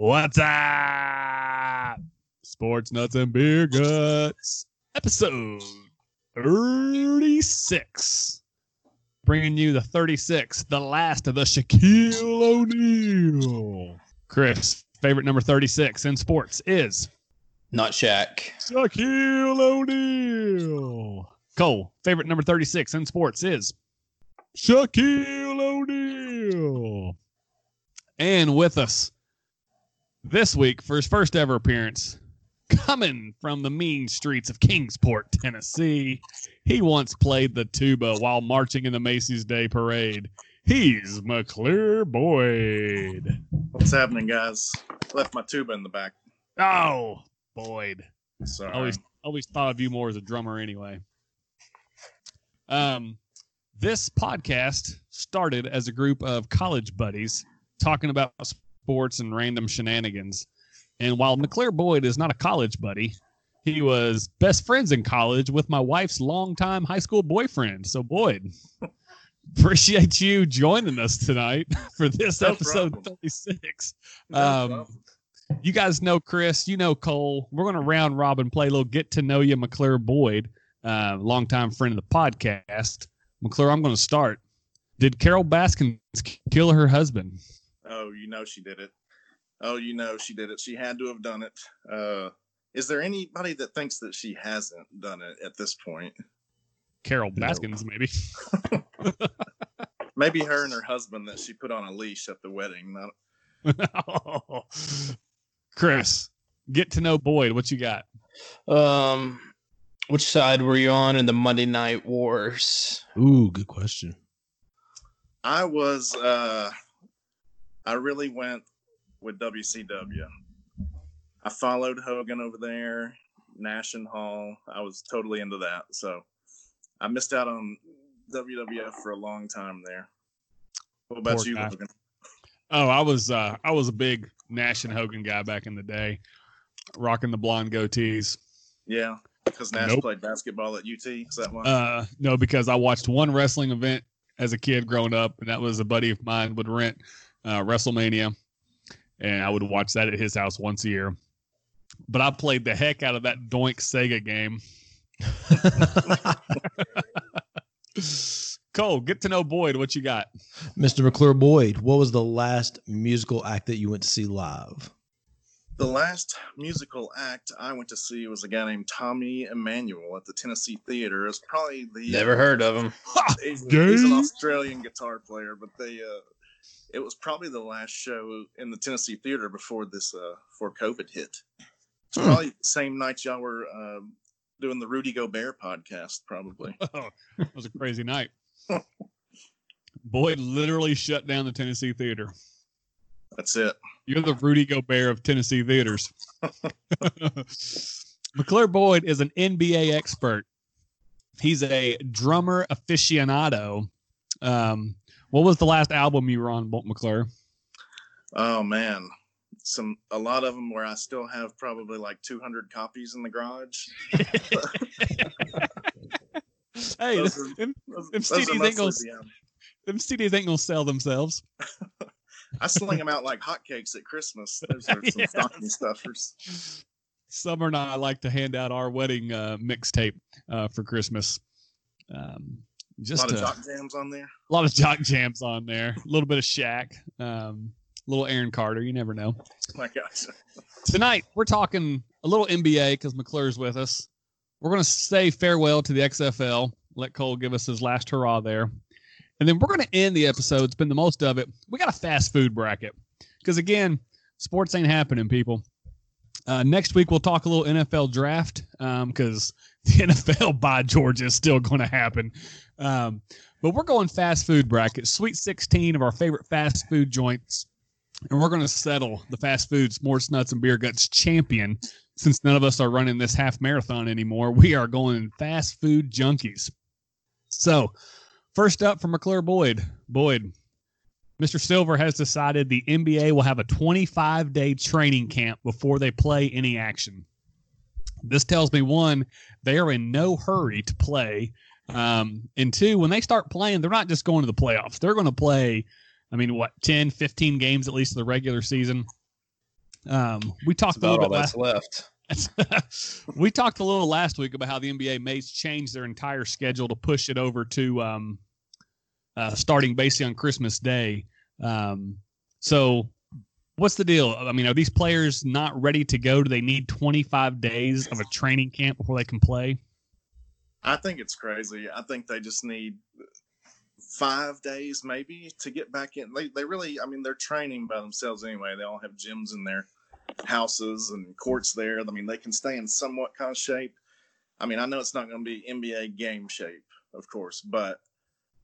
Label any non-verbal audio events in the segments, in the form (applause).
What's up? Sports Nuts and Beer Guts, episode 36. Bringing you the 36, the last of the Shaquille O'Neal. Chris, favorite number 36 in sports is Not Shaq. Shaquille O'Neal. Cole, favorite number 36 in sports is Shaquille O'Neal. And with us this week for his first ever appearance, coming from the mean streets of Kingsport, Tennessee, he once played the tuba while marching in the Macy's Day Parade. He's McClure Boyd. What's happening, guys? Left my tuba in the back. Oh, Boyd. Sorry. always always thought of you more as a drummer anyway. Um, this podcast started as a group of college buddies talking about sports and random shenanigans. And while McClure Boyd is not a college buddy, he was best friends in college with my wife's longtime high school boyfriend. So Boyd, (laughs) appreciate you joining us tonight (laughs) for this No episode problem. 36. No um, you guys know Chris, you know Cole. We're going to round robin play a little get to know you, McClure Boyd, uh, longtime friend of the podcast. McClure, I'm going to start. Did Carol Baskins kill her husband? Oh, you know she did it. Oh, you know she did it. She had to have done it. Uh, is there anybody that thinks that she hasn't done it at this point? Carol No. Baskins, maybe. (laughs) Maybe her and her husband that she put on a leash at the wedding. Not, (laughs) Chris, get to know Boyd. What you got? Um, which side were you on in the Monday Night Wars? Ooh, good question. I was. Uh, I really went with WCW. I followed Hogan over there, Nash and Hall. I was totally into that. So I missed out on WWF for a long time there. What about Poor you, guy. Logan? Oh, I was uh, I was a big Nash and Hogan guy back in the day, rocking the blonde goatees. Yeah, because Nash Nope. played basketball at UT. Is that one? Uh, no, because I watched one wrestling event as a kid growing up, and that was a buddy of mine would rent uh, WrestleMania, and I would watch that at his house once a year. But I played the heck out of that Doink Sega game. (laughs) Cole, get to know Boyd. What you got? Mr. McClure Boyd, what was the last musical act that you went to see live? the last musical act I went to see was a guy named Tommy Emmanuel at the Tennessee Theater. It was probably the Never heard of him. He's, he's an Australian guitar player, but they uh, it was probably the last show in the Tennessee Theater before this uh, before COVID hit. It's Hmm. probably the same night y'all were um doing the Rudy Gobert podcast, probably. (laughs) Oh, that was a crazy night. (laughs) Boyd literally shut down the Tennessee Theater. That's it. You're the Rudy Gobert of Tennessee theaters. (laughs) McClure Boyd is an NBA expert. He's a drummer aficionado. Um, what was the last album you were on, Bolt McClure? Oh man, some a lot of them where I still have probably like 200 copies in the garage. (laughs) (laughs) Hey, Those them, are- them, Those, Them those CDs ain't gonna- them CDs ain't gonna sell themselves. (laughs) I sling them out like hotcakes at Christmas. Those are some Yeah. stocking stuffers. Summer and I like to hand out our wedding uh, mixtape uh, for Christmas. Um, A just lot of a- jock jams on there. a lot of jock jams on there. A little bit of Shaq, um, little Aaron Carter. You never know. My gosh. Tonight we're talking a little NBA because McClure's with us. We're going to say farewell to the XFL. Let Cole give us his last hurrah there, and then we're going to end the episode. Spend the most of it. We got a fast food bracket because again, sports ain't happening, people. Uh, next week we'll talk a little NFL draft because (laughs) the NFL by Georgia is still going to happen. Um, but we're going fast food bracket, Sweet 16 of our favorite fast food joints, and we're going to settle the fast food sports nuts and beer guts champion. Since none of us are running this half marathon anymore, we are going fast food junkies. So, first up from McClure Boyd, Boyd, Mr. Silver has decided the NBA will have a 25 day training camp before they play any action. This tells me one, they are in no hurry to play. Um, and two, when they start playing, they're not just going to the playoffs. They're going to play, I mean, what, 10, 15 games at least of the regular season. Um, we talked a little about bit last. left. (laughs) we talked a little last week about how the NBA may change their entire schedule to push it over to um, uh, starting basically on Christmas Day. Um, so, what's the deal? I mean, are these players not ready to go? Do they need 25 days of a training camp before they can play? I think it's crazy. I think they just need five days maybe to get back in. They, they really, I mean, they're training by themselves anyway. They all have gyms in their houses and courts there. I mean, they can stay in somewhat kind of shape. I mean, I know it's not going to be NBA game shape, of course, but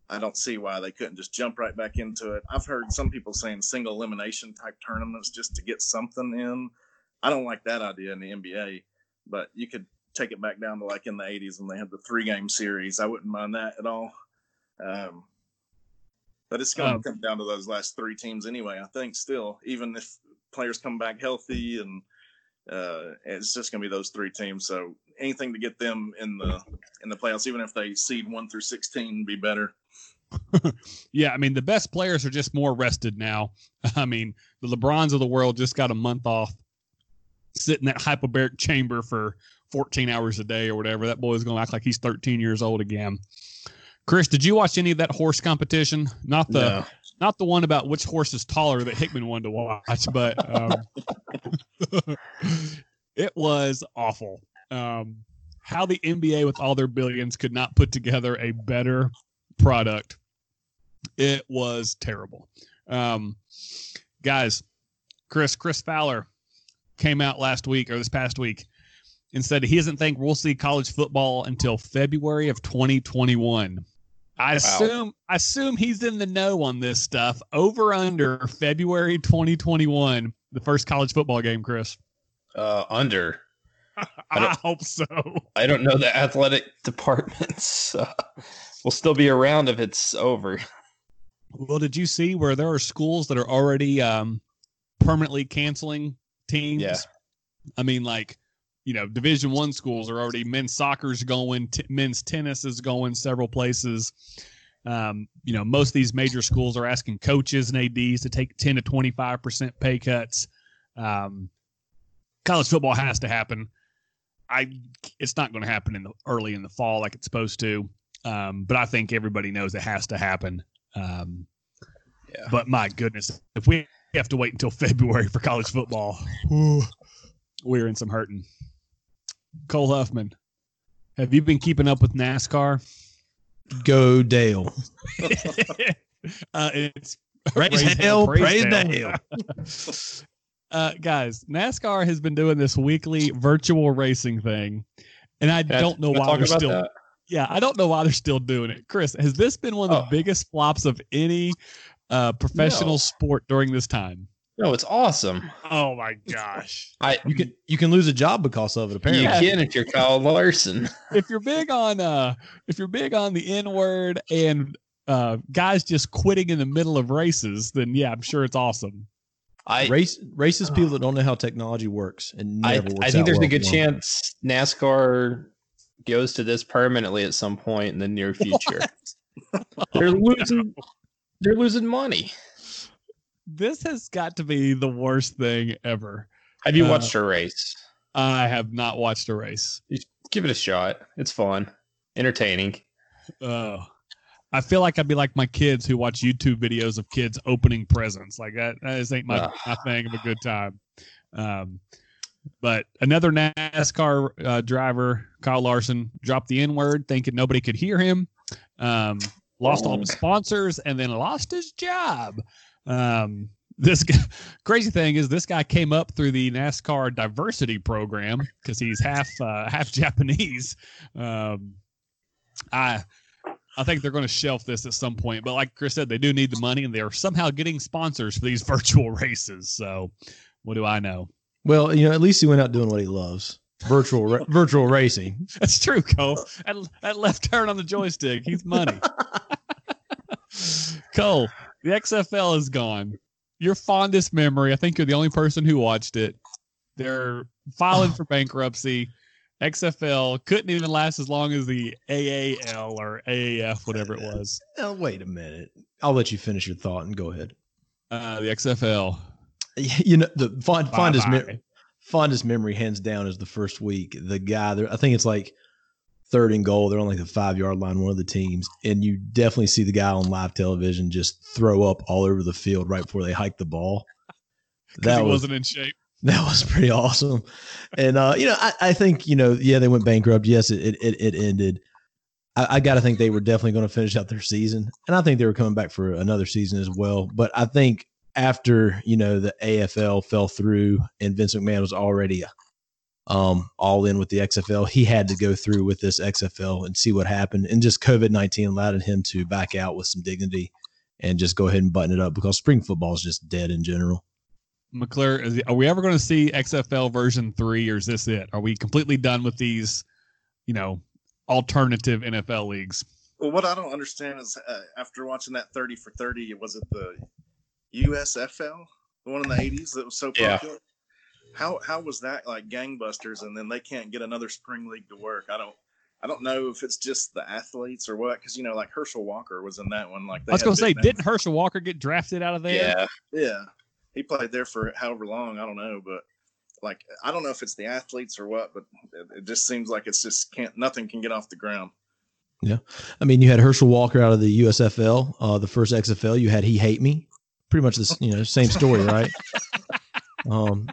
I don't see why they couldn't just jump right back into it. I've heard some people saying single elimination type tournaments just to get something in. I don't like that idea in the NBA, but you could take it back down to like in the 80s when they had the three game series. I wouldn't mind that at all. Um, but it's going to Um, come down to those last three teams anyway, I think, still, even if players come back healthy and uh, it's just going to be those three teams. So anything to get them in the in the playoffs, even if they seed one through 16, be better. (laughs) Yeah, I mean, the best players are just more rested now. (laughs) I mean, the LeBrons of the world just got a month off, sit in that hyperbaric chamber for 14 hours a day or whatever. That boy's going to act like he's 13 years old again. Chris, did you watch any of that horse competition? Not the No. not the one about which horse is taller that Hickman wanted to watch, but um, (laughs) it was awful. Um, how the NBA, with all their billions, could not put together a better product. It was terrible. Um, guys, Chris, Chris Fowler came out last week or this past week and said he doesn't think we'll see college football until February of 2021. I assume I assume he's in the know on this stuff. Over under February 2021, the first college football game, Chris. Uh, under. (laughs) I, don't- hope so. I don't know the athletic (laughs) departments uh, will still be around if it's over. Well, did you see where there are schools that are already um, permanently canceling teams? Yeah. I mean, like, you know, Division One schools are already men's soccer's going, t- men's tennis is going several places. Um, you know, most of these major schools are asking coaches and ads to take ten to twenty five percent pay cuts. Um, college football has to happen. I, it's not going to happen in the early in the fall like it's supposed to. Um, but I think everybody knows it has to happen. Um, Yeah. But my goodness, if we have to wait until (laughs) February for college football, whew, we're in some hurting. Cole Huffman, have you been keeping up with NASCAR? Go Dale. (laughs) uh, it's Praise, hell, praise Dale. (laughs) uh, guys, NASCAR has been doing this weekly virtual racing thing, and I Yeah, don't know why talk they're still. that? Yeah, I don't know why they're still doing it. Chris, has this been one of the Oh. biggest flops of any uh, professional No. sport during this time? No, it's awesome. Oh my gosh! I You can you can lose a job because of it. Apparently, you can if you're Kyle Larson. if you're big on uh, if you're big on the N word and uh, guys just quitting in the middle of races, then yeah, I'm sure it's awesome. I race racist people that don't know how technology works and I, works I think there's well a good for 'em. chance NASCAR goes to this permanently at some point in the near (laughs) future. they're losing. They're losing money. This has got to be the worst thing ever. Have you Uh, watched a race? I have not watched a race. Give it a shot. It's fun, entertaining. Oh, I feel like I'd be like my kids who watch YouTube videos of kids opening presents. Like that, just ain't my, Ugh. my thing of a good time. Um, but another NASCAR uh, driver, Kyle Larson, dropped the N word, thinking nobody could hear him. Um, lost all his sponsors and then lost his job. Um, (laughs) this guy, crazy thing is this guy came up through the NASCAR diversity program because he's half uh, (laughs) half Japanese. Um, I I think they're going to shelf this at some point, but like Chris said, they do need the money, and they're somehow getting sponsors for these (laughs) virtual races. So, what do I know? Well, you know, at least he went out doing what he loves. Virtual ra- virtual racing. That's true, Cole. That, that left turn on the joystick, he's money. Cole, the XFL is gone. Your fondest memory, I think you're the only person who watched it. They're filing (sighs) for bankruptcy. XFL couldn't even last as long as the AAL or AAF, whatever it was. Oh, wait a minute. I'll let you finish your thought and go ahead. Uh, the XFL. You know, the fond, fondest, Bye-bye. fondest memory, hands down, is the first week. The guy there, I think it's like third and goal. They're on like the five yard line, one of the teams, and you definitely see the guy on live television just throw up all over the field right before they hike the ball. (laughs) That he was wasn't in shape. (laughs) that was pretty awesome. And uh, you know, I, I think you know, yeah, they went bankrupt. Yes, it it, it ended. I, I got to think they were definitely going to finish out their season, and I think they were coming back for another season as well. But I think after you know the AFL fell through and Vince McMahon was already um all in with the XFL, he had to go through with this XFL and see what happened. And just COVID nineteen allowed him to back out with some dignity and just go ahead and button it up because spring football is just dead in general. McClure, is, are we ever going to see XFL version three, or is this it? Are we completely done with these, you know, alternative NFL leagues? Well, what I don't understand is uh, after watching that 30 for 30, was it the USFL, the one in the 80s that was so Yeah. Popular? How how was that like gangbusters and then they can't get another spring league to work? I don't I don't know if it's just the athletes or what because you know like Herschel Walker was in that one like they I was going to say, names. didn't Herschel Walker get drafted out of there? Yeah. yeah he played there for however long I don't know but like I don't know if it's the athletes or what but it, it just seems like it's just can't nothing can get off the ground. Yeah, I mean, you had Herschel Walker out of the USFL, uh, the first XFL. You had He Hate Me, pretty much this, you know, same story, right? (laughs) Um,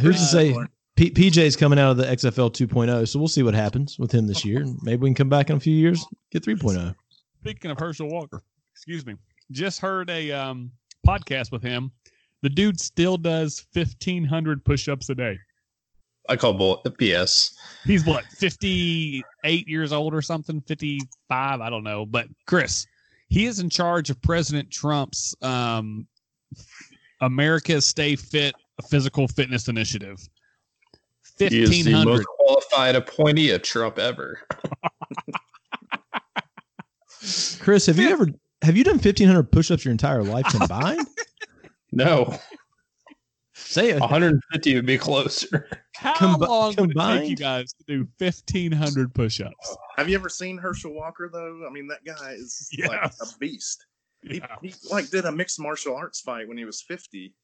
who's to say Similar. P- PJ's coming out of the XFL 2.0? oh, So we'll see what happens with him this year. (laughs) Maybe we can come back in a few years, get oh. 3.0. Speaking of Herschel Walker, excuse me, just heard a um, podcast with him. The dude still does 1,500 push ups a day. I call bull the PS. He's what, 58 years old or something? 55? I don't know. But Chris, he is in charge of President Trump's um, America Stay Fit A physical Fitness Initiative. He is the 1,500. most qualified appointee of Trump ever. Chris, have you ever have you done 1,500 push-ups your entire life combined? (laughs) No, Say it. 150 would be closer. How Combi- long would it take you guys to do 1,500 push ups? Have you ever seen Herschel Walker though? I mean, that guy is like a beast. He, he like did a mixed martial arts fight when he was 50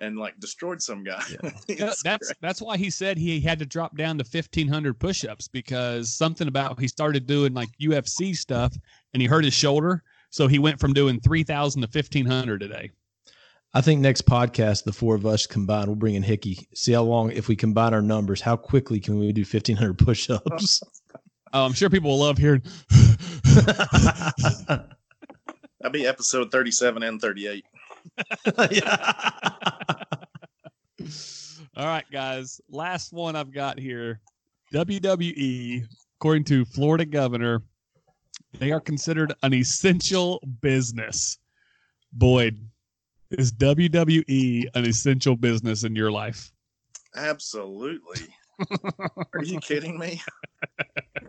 and like destroyed some guy. Yeah, (laughs) It's that's great. that's why he said he had to drop down to 1500 push-ups because something about he started doing like UFC stuff and he hurt his shoulder so he went from doing 3000 to 1500 a day. I think next podcast, the four of us combined, we'll bring in Hickey. See how long, if we combine our numbers, how quickly can we do 1,500 push-ups? (laughs) Oh, I'm sure people will love hearing (laughs) That'd be episode 37 and 38. (laughs) yeah. All right, guys. Last one I've got here. WWE, according to Florida governor, they are considered an essential business. Boyd, is WWE an essential business in your life? Absolutely. (laughs) Are you kidding me?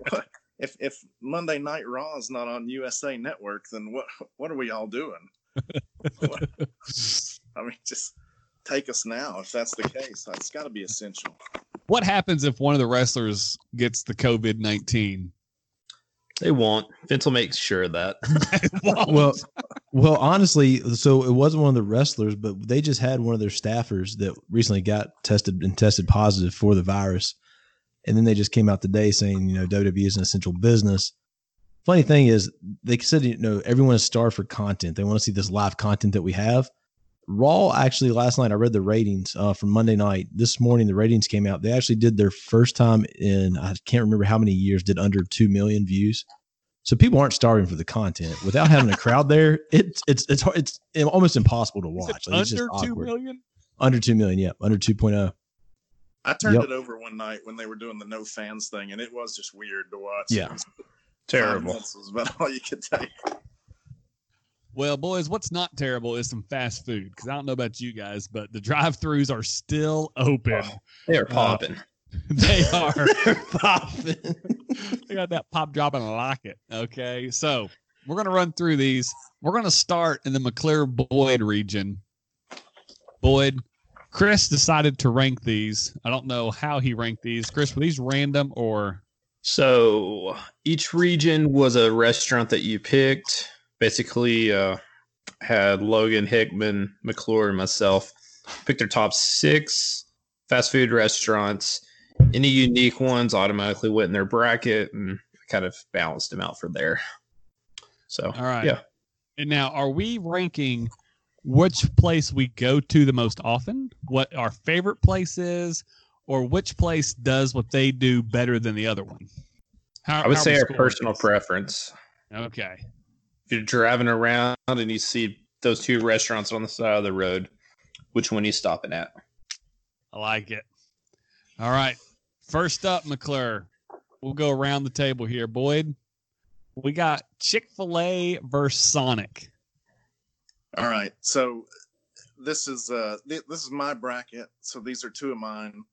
What- if if Monday Night Raw is not on USA Network, then what what are we all doing? (laughs) What- (laughs) I mean, just take us now if that's the case. It's got to be essential. What happens if one of the wrestlers gets the COVID 19? They won't. Vince will make sure of that. (laughs) (laughs) well, well, honestly, so it wasn't one of the wrestlers, but they just had one of their staffers that recently got tested and tested positive for the virus, and then they just came out today saying, you know, WWE is an essential business. Funny thing is, they said, you know, everyone is starved for content. They want to see this live content that we have. Raw actually last night I read the ratings uh, from Monday night. This morning the ratings came out. They actually did their first time in I can't remember how many years did under two million views. So people aren't starving for the content. Without having a crowd there, it's it's it's hard- it's almost impossible to watch. it Like, it's just under 2 awkward. million? Under two million, yeah, under two oh. I turned Yep. it over one night when they were doing the no fans thing, and it was just weird to watch. Yeah. It was- five Terrible. minutes was about (laughs) all you could take. Well, boys, what's not terrible is some fast food because I don't know about you guys, but the drive throughs are still open. They are uh, popping. (laughs) they are. (laughs) Popping. they got that pop drop and I like it. Okay. So we're going to run through these. We're going to start in the McClure Boyd region. Boyd, Chris decided to rank these. I don't know how he ranked these. Chris, were these random or So each region was a restaurant that you picked. Basically, uh, had Logan Hickman, McClure, and myself pick their top six fast food restaurants. Any unique ones automatically went in their bracket and kind of balanced them out from there. So, All right. yeah. And now, are we ranking which place we go to the most often, what our favorite place is, or which place does what they do better than the other one? How, I would how say we our personal this? preference. Okay. If you're driving around and you see those two restaurants on the side of the road, which one are you stopping at? I like it. All right. First up, McClure. We'll go around the table here. Boyd, we got Chick fil A versus Sonic. All right. So this is uh th- this is my bracket. So these are two of mine.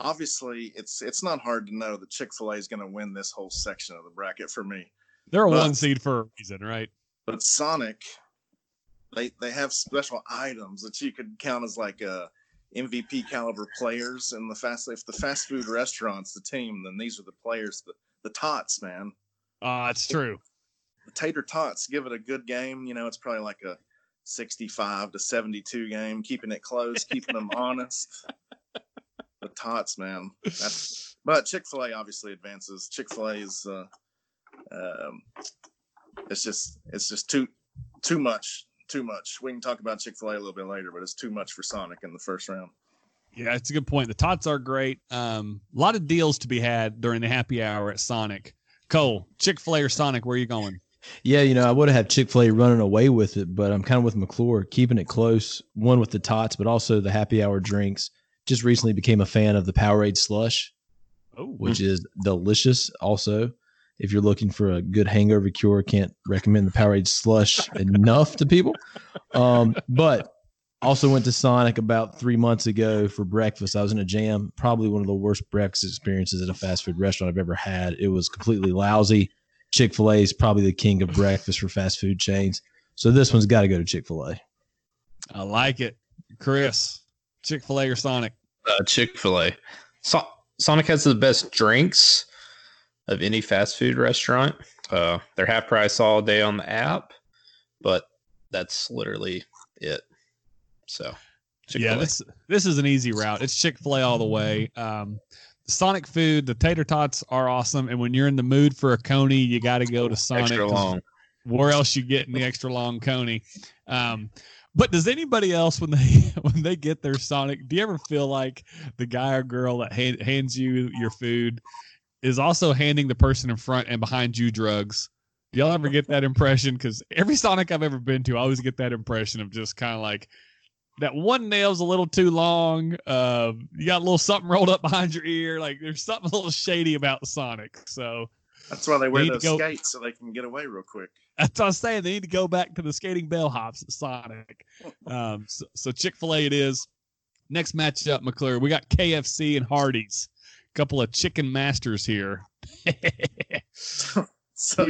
Obviously, it's it's not hard to know that Chick-fil-A is going to win this whole section of the bracket for me. They're a But- one seed for a reason, right? But Sonic they they have special items that you could count as like uh MVP caliber players in the fast if the fast food restaurants the team then these are the players the the tots man Uh, it's true. the tater tots give it a good game. You know, it's probably like a 65 to 72 game, keeping it close, keeping them (laughs) honest. The tots, man. (laughs) That's, but Chick fil A obviously advances. Chick fil A is, uh, um, it's just, it's just too, too much, too much. We can talk about Chick fil A a little bit later, but it's too much for Sonic in the first round. Yeah, it's a good point. The tots are great. Um, a lot of deals to be had during the happy hour at Sonic. Cole, Chick fil A or Sonic, where are you going? Yeah, you know, I would have had Chick fil A running away with it, but I'm kind of with McClure, keeping it close, one with the tots, but also the happy hour drinks. Just recently became a fan of the Powerade slush, Oh, which is delicious. Also, if you're looking for a good hangover cure, can't recommend the Powerade slush (laughs) enough to people. Um, but also went to Sonic about three months ago for breakfast. I was in a jam, probably one of the worst breakfast experiences at a fast food restaurant I've ever had. It was completely lousy. Chick fil A is probably the king of breakfast for fast food chains. So this one's got to go to Chick fil A. I like it. Chris, Chick fil A or Sonic? Uh, Chick fil A. So- Sonic has the best drinks of any fast food restaurant. Uh, they're half price all day on the app, but that's literally it. So, Yeah, Chick-fil-A. this this is an easy route. It's Chick Fil A all the way. Um, Sonic food, the tater tots are awesome, and when you're in the mood for a coney, you got to go to Sonic. extra long. Where else you getting the extra long coney? Um, but does anybody else when they (laughs) when they get their Sonic, do you ever feel like the guy or girl that hand, hands you your food is also handing the person in front and behind you drugs? Do y'all ever get that impression? Because every Sonic I've ever been to, I always get that impression of just kind of like that one nail's a little too long. Uh, you got a little something rolled up behind your ear. Like there's something a little shady about Sonic. So That's why they wear to those go- skates so they can get away real quick. that's what I was saying. They need to go back to the skating bellhops at Sonic. Um, so, so Chick Fil A it is. Next matchup, McClure. We got KFC and Hardee's. A Couple of chicken masters here. (laughs) So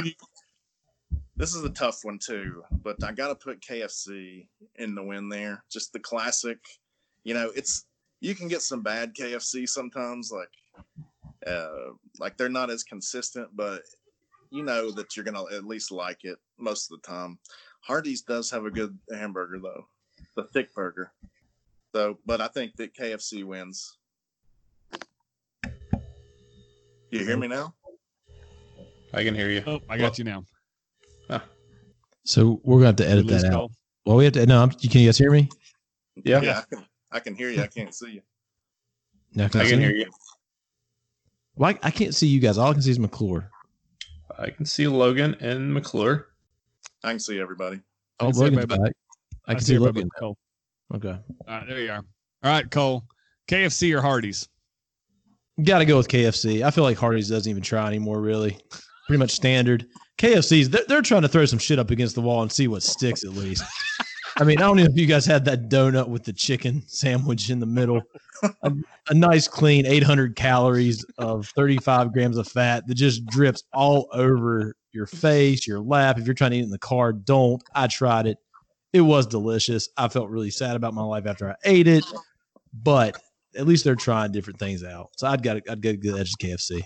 this is a tough one too, but I got to put KFC in the win there. Just the classic, you know, it's you can get some bad KFC sometimes, like uh, like they're not as consistent, but you know that you're gonna at least like it most of the time. Hardee's does have a good hamburger though, the thick burger. So, but I think that KFC wins. You hear me now? I can hear you. oh, I got you now. So we're gonna have to edit We that out. Cole. Well, we have to. No, I'm, can you guys hear me? Yeah, Yeah, I can, I can hear you. I can't see you. No, I see can hear you. Well, I, I can't see you guys. All I can see is McClure. I can see Logan and McClure. I can see everybody. Oh, I see Logan's everybody. back. I can see see everybody Logan. Cole. Okay. All right, there you are. All right, Cole. KFC or Hardee's? Got to go with KFC. I feel like Hardee's doesn't even try anymore, really. Pretty much standard. KFC's, they're, they're trying to throw some shit up against the wall and see what sticks at least. I mean, I don't know if you guys had that donut with the chicken sandwich in the middle. A, a nice, clean 800 calories of 35 grams of fat that just drips all over your face, your lap. If you're trying to eat it in the car, don't. I tried it. It was delicious. I felt really sad about my life after I ate it, but at least they're trying different things out. So I'd got I'd get the edge of KFC.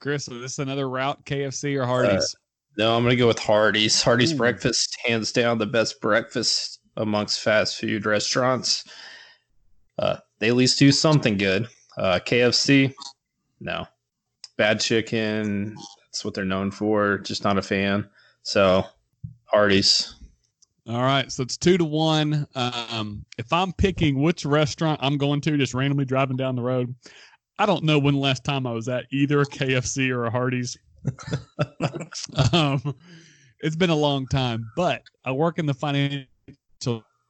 Chris, is this another route? KFC or Hardee's? Uh, No, I'm gonna go with Hardee's. Hardee's Ooh. breakfast, hands down, the best breakfast amongst fast food restaurants. Uh, they at least do something good. Uh, KFC, no. Bad chicken, that's what they're known for. Just not a fan. So, Hardee's. All right, so it's two to one. Um, if I'm picking which restaurant I'm going to, just randomly driving down the road, I don't know when the last time I was at either a KFC or a Hardee's. (laughs) um, it's been a long time, but I work in the financial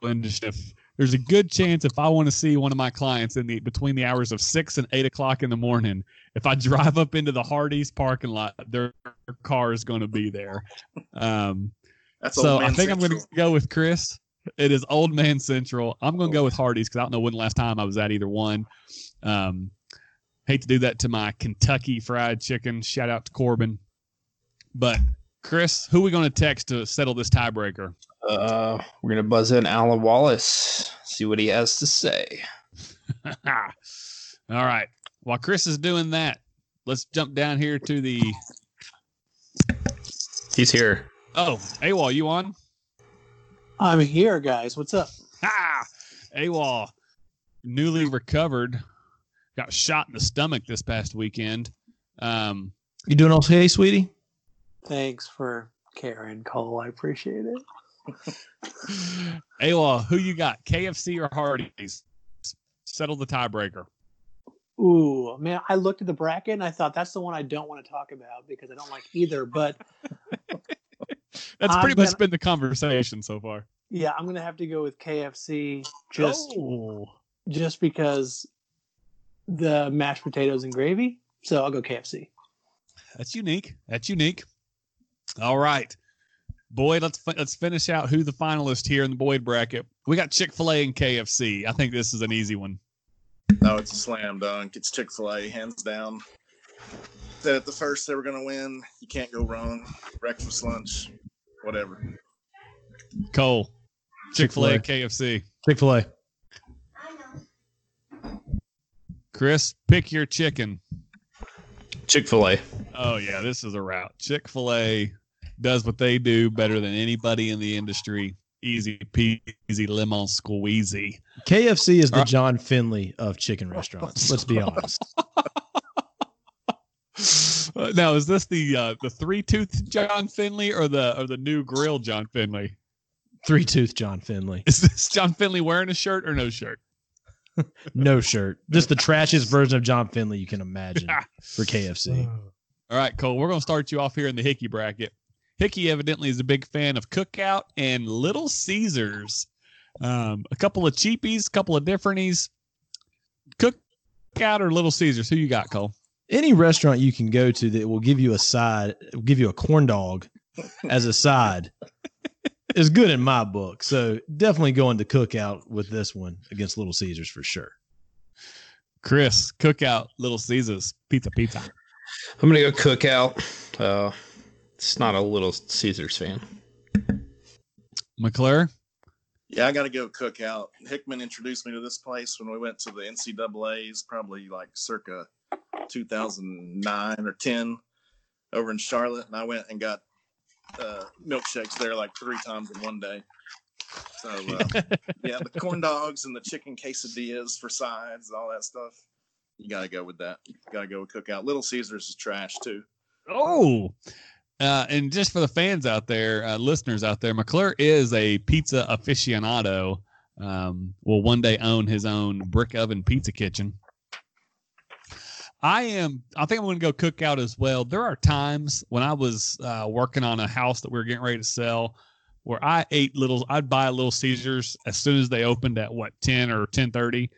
industry. There's a good chance if I want to see one of my clients in the between the hours of six and eight o'clock in the morning, if I drive up into the Hardee's parking lot, their car is going to be there. Um, That's so I think I'm going to go with Chris. It is Old Man Central. I'm going to go with Hardee's because I don't know when the last time I was at either one. Um, hate to do that to my Kentucky Fried Chicken. Shout out to Corbin. But Chris, who are we going to text to settle this tiebreaker? Uh, we're gonna buzz in Alan Wallace, see what he has to say. (laughs) All right. While Chris is doing that, let's jump down here to the. He's here. Oh, AWOL, you on? I'm here, guys. What's up? Ha! AWOL, newly recovered, got shot in the stomach this past weekend. Um, You doing okay, sweetie? Thanks for caring, Cole. I appreciate it. AWOL, who you got? KFC or Hardee's? Settle the tiebreaker. Ooh, man, I looked at the bracket and I thought that's the one I don't want to talk about because I don't like either. But (laughs) That's I'm pretty much gonna- been the conversation so far. yeah, I'm gonna have to go with KFC just Oh. just because the mashed potatoes and gravy. So I'll go KFC. That's unique. That's unique. All right, Boyd. Let's fi- let's finish out who the finalist here in the Boyd bracket. We got Chick Fil A and KFC. I think this is an easy one. No, it's a slam dunk. It's Chick Fil A, hands down. Said at the first they were going to win. You can't go wrong. Breakfast, lunch, whatever. Cole, Chick Fil A, Chick-fil-A. KFC. Chick Fil A. Chris, pick your chicken. Chick Fil A. Oh yeah, this is a route. Chick Fil A does what they do better than anybody in the industry. Easy peasy, lemon squeezy. KFC is the John Finley of chicken restaurants. Let's be (laughs) honest. Uh, now, is this the uh, the three tooth John Finley or the or the new grill John Finley? Three tooth John Finley. Is this John Finley wearing a shirt or no shirt? No shirt. Just the trashiest version of John Finley you can imagine for KFC. All right, Cole, we're going to start you off here in the Hickey bracket. Hickey evidently is a big fan of Cookout and Little Caesars. Um, a couple of cheapies, a couple of differenties. Cookout or Little Caesars? Who you got, Cole? Any restaurant you can go to that will give you a side, will give you a corn dog as a side is good in my book. So definitely going to cookout with this one against Little Caesars for sure. Chris, Cookout, Little Caesars, pizza, pizza. I'm gonna go Cookout. Uh, it's not a Little Caesars fan. McClure, Yeah, I got to go cookout. Hickman introduced me to this place when we went to the NCAA's, probably like circa 2009 or 10 over in Charlotte. And I went and got uh, milkshakes there like three times in one day. So, uh, (laughs) yeah, the corn dogs and the chicken quesadillas for sides, all that stuff. You got to go with that. Got to go with cookout. Little Caesars is trash too. Oh, uh, and just for the fans out there, uh, listeners out there, McClure is a pizza aficionado. Um, will one day own his own brick oven pizza kitchen. I am. I think I'm going to go cook out as well. There are times when I was uh, working on a house that we were getting ready to sell, where I ate little. I'd buy Little Caesars as soon as they opened at what ten or ten thirty,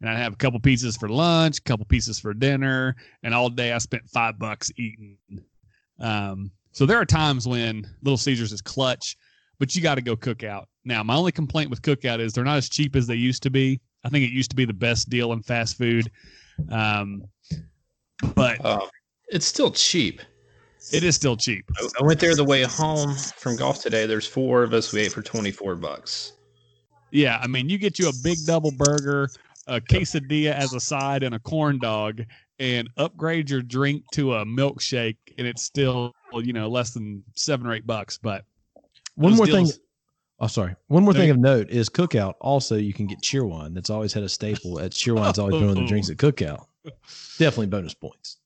and I'd have a couple pieces for lunch, a couple pieces for dinner, and all day I spent five bucks eating. Um, so there are times when Little Caesars is clutch, but you got to go cook out. Now, my only complaint with cookout is they're not as cheap as they used to be. I think it used to be the best deal in fast food. Um, but Uh, it's still cheap. it is still cheap. I- I went there the way home from golf today. There's four of us. We ate for 24 bucks. Yeah, I mean, you get you a big double burger, a quesadilla as a side, and a corn dog, and upgrade your drink to a milkshake, and it's still you know less than seven or eight bucks. But One those more thing Oh, sorry. One more thing of note is Cookout. Also, you can get Cheerwine. That's always had a staple at Cheerwine's always been on the drinks at Cookout. Definitely bonus points.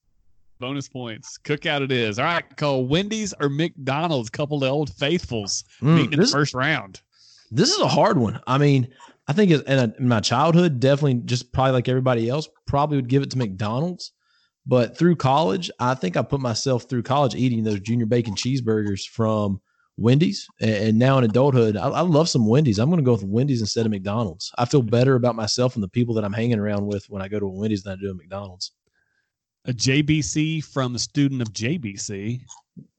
Bonus points. Cookout it is. All right, Cole. Wendy's or McDonald's? Couple of old faithfuls Mm, meeting in the this, first round. this is a hard one. I mean, I think in, in my childhood, definitely just probably like everybody else, probably would give it to McDonald's. But through college, I think I put myself through college eating those junior bacon cheeseburgers from Wendy's. And, and now in adulthood, I, I love some Wendy's. I'm going to go with Wendy's instead of McDonald's. I feel better about myself and the people that I'm hanging around with when I go to a Wendy's than I do a McDonald's. A JBC from the student of JBC.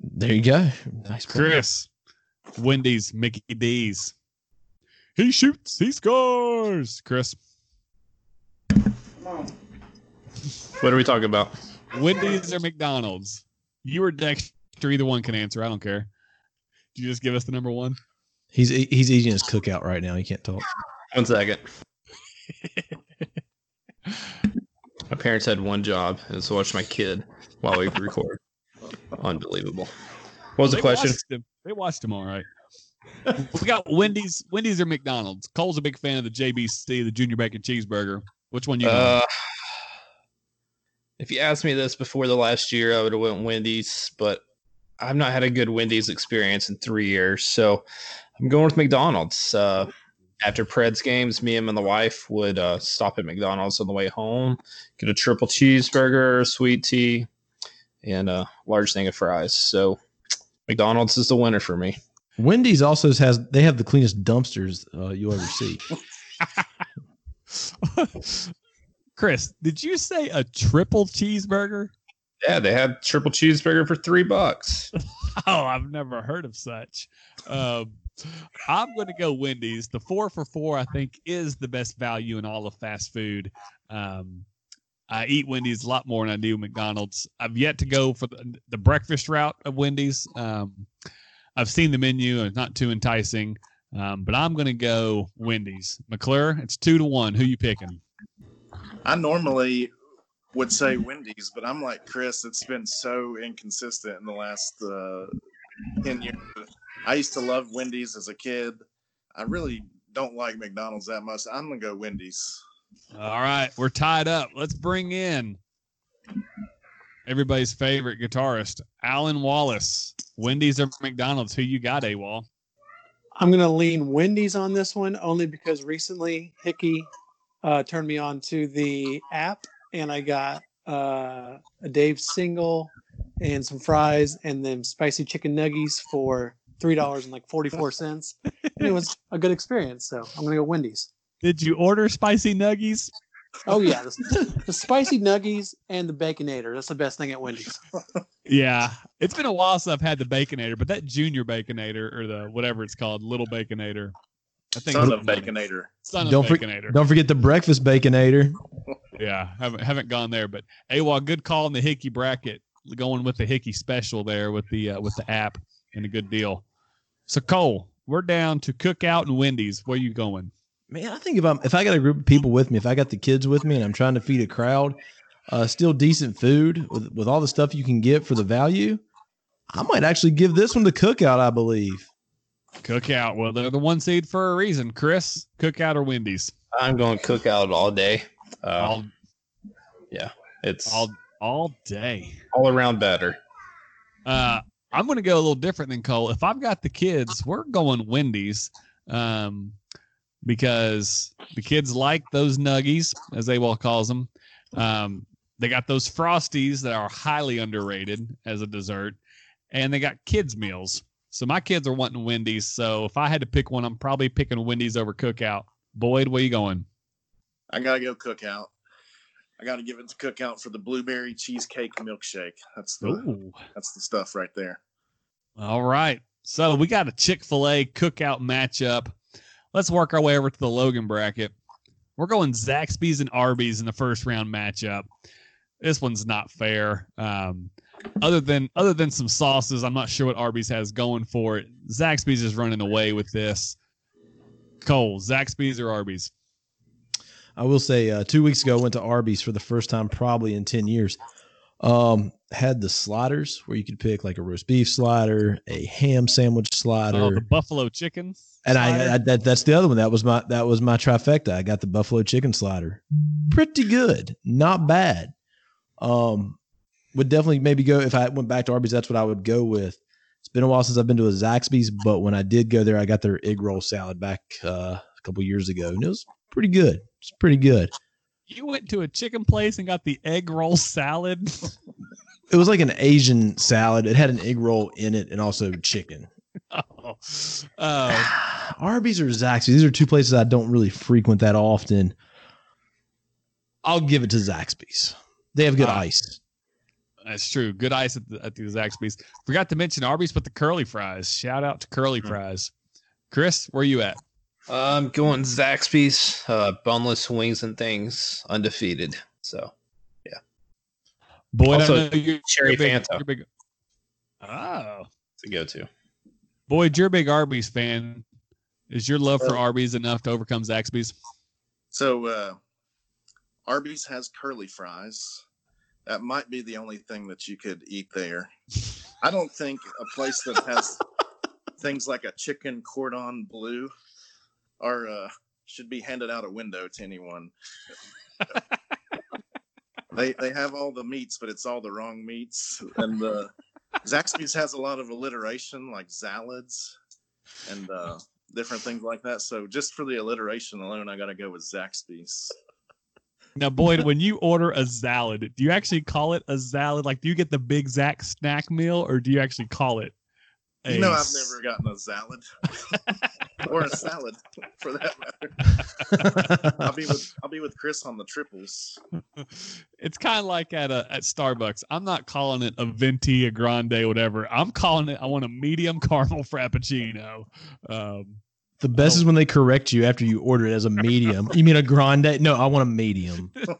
There you go. Nice point. Chris. Wendy's, Mickey D's. He shoots, he scores. Chris. What are we talking about? Wendy's or McDonald's? You or Dexter, either one can answer. I don't care. Do you just give us the number one? He's he's eating his cookout right now. He can't talk. One second. (laughs) my parents had one job, and it's to watch my kid while we record. Unbelievable. What was the question? Watched him. They watched him all right. we got Wendy's, Wendy's or McDonald's. Cole's a big fan of the JBC, the Junior Bacon Cheeseburger. Which one you? going? Uh, if you asked me this before the last year, I would have went Wendy's, but I've not had a good Wendy's experience in three years, so I'm going with McDonald's. Uh, after Preds games, me and the wife would uh, stop at McDonald's on the way home, get a triple cheeseburger, sweet tea, and a large thing of fries. So McDonald's is the winner for me. Wendy's also has they have the cleanest dumpsters uh, you'll ever see. (laughs) (laughs) Chris, did you say a triple cheeseburger? Yeah, they had triple cheeseburger for three bucks. (laughs) Oh, I've never heard of such. Um, I'm going to go Wendy's. The four for four, I think, is the best value in all of fast food. Um, I eat Wendy's a lot more than I do McDonald's. I've yet to go for the, the breakfast route of Wendy's. Um, I've seen the menu and it's not too enticing, um, but I'm going to go Wendy's. McClure, it's two to one. Who you picking? I normally would say Wendy's, but I'm like Chris. It's been so inconsistent in the last uh, ten years. I used to love Wendy's as a kid. I really don't like McDonald's that much. I'm gonna go Wendy's. All right, we're tied up. Let's bring in everybody's favorite guitarist, Alan Wallace. Wendy's or McDonald's? Who you got, AWOL? I'm gonna lean Wendy's on this one only because recently Hickey uh, turned me on to the app and I got uh, a Dave single and some fries and then spicy chicken nuggies for three dollars and like forty four cents. It was a good experience, so I'm gonna go Wendy's. Did you order spicy nuggies? Oh yeah, the, the spicy nuggies and the baconator. That's the best thing at Wendy's. Yeah, it's been a while since I've had the Baconator, but that Junior Baconator or the whatever it's called, Little Baconator. I think Son it's of. Baconator. Son of Don't for- Don't forget the breakfast baconator. (laughs) Yeah, haven't haven't gone there, but AWOL, good call in the Hickey bracket, going with the Hickey special there with the uh, with the app and a good deal. So Cole, we're down to Cookout and Wendy's. Where are you going? Man, I think if I'm if I got a group of people with me, if I got the kids with me, and I'm trying to feed a crowd, uh, still decent food with with all the stuff you can get for the value, I might actually give this one the cookout. I believe. Cookout. Well, they're the one seed for a reason. Chris, Cookout or Wendy's? I'm going cookout all day. Uh, All it's all all day. all around better. Uh, I'm going to go a little different than Cole. If I've got the kids, we're going Wendy's um, because the kids like those nuggies, as they AWOL calls them. Um, they got those frosties that are highly underrated as a dessert, and they got kids meals. So my kids are wanting Wendy's. So if I had to pick one, I'm probably picking Wendy's over Cookout. Boyd, where you going? I gotta go Cookout. I gotta give it to Cookout for the blueberry cheesecake milkshake. That's the Ooh. that's the stuff right there. All right. So we got a Chick fil A cookout matchup. Let's work our way over to the Logan bracket. We're going Zaxby's and Arby's in the first round matchup. This one's not fair. Um, other than other than some sauces, I'm not sure what Arby's has going for it. Zaxby's is running away with this. Cole, Zaxby's or Arby's? I will say, uh, two weeks ago, I went to Arby's for the first time probably in ten years. Um, had the sliders where you could pick like a roast beef slider, a ham sandwich slider, Oh, the buffalo chicken. and I, I, that that's the other one. That was my that was my trifecta. I got the buffalo chicken slider. Pretty good, not bad. Um, would definitely maybe go if I went back to Arby's. That's what I would go with. It's been a while since I've been to a Zaxby's, but when I did go there, I got their egg roll salad back uh, a couple years ago, and it was pretty good. It's pretty good. you went to a chicken place and got the egg roll salad. It was like an Asian salad. It had an egg roll in it and also chicken. (laughs) oh, oh, (sighs) Arby's or Zaxby's. These are two places I don't really frequent that often. I'll give it to Zaxby's. They have good Ah. ice. That's true. Good ice at the, at the Zaxby's. Forgot to mention Arby's, but the curly fries. Shout out to curly Hmm. fries. Chris, where are you at? I'm going Zaxby's, uh, boneless wings and things, undefeated. So Boyd, Also, I know you're, cherry you're big, Fanta. You're big. Oh, it's a go-to. Boyd, you're a big Arby's fan. Is your love for Arby's enough to overcome Zaxby's? So uh, Arby's has curly fries. That might be the only thing that you could eat there. I don't think a place that has (laughs) things like a chicken cordon bleu are uh, should be handed out a window to anyone. they they have all the meats, but it's all the wrong meats. And uh, Zaxby's has a lot of alliteration, like salads and uh, different things like that. So just for the alliteration alone, I got to go with Zaxby's. Now, Boyd, when you order a salad, do you actually call it a salad? Like, do you get the Big Zack snack meal, or do you actually call it? a You know, I've never gotten a salad (laughs) or a salad for that matter. (laughs) I'll be with I'll be with Chris on the triples. It's kind of like at a at Starbucks. I'm not calling it a venti, a grande, whatever. I'm calling it. I want a medium caramel frappuccino. Um, the best is when they correct you after you order it as a medium. you mean a grande? No, I want a medium. (laughs) all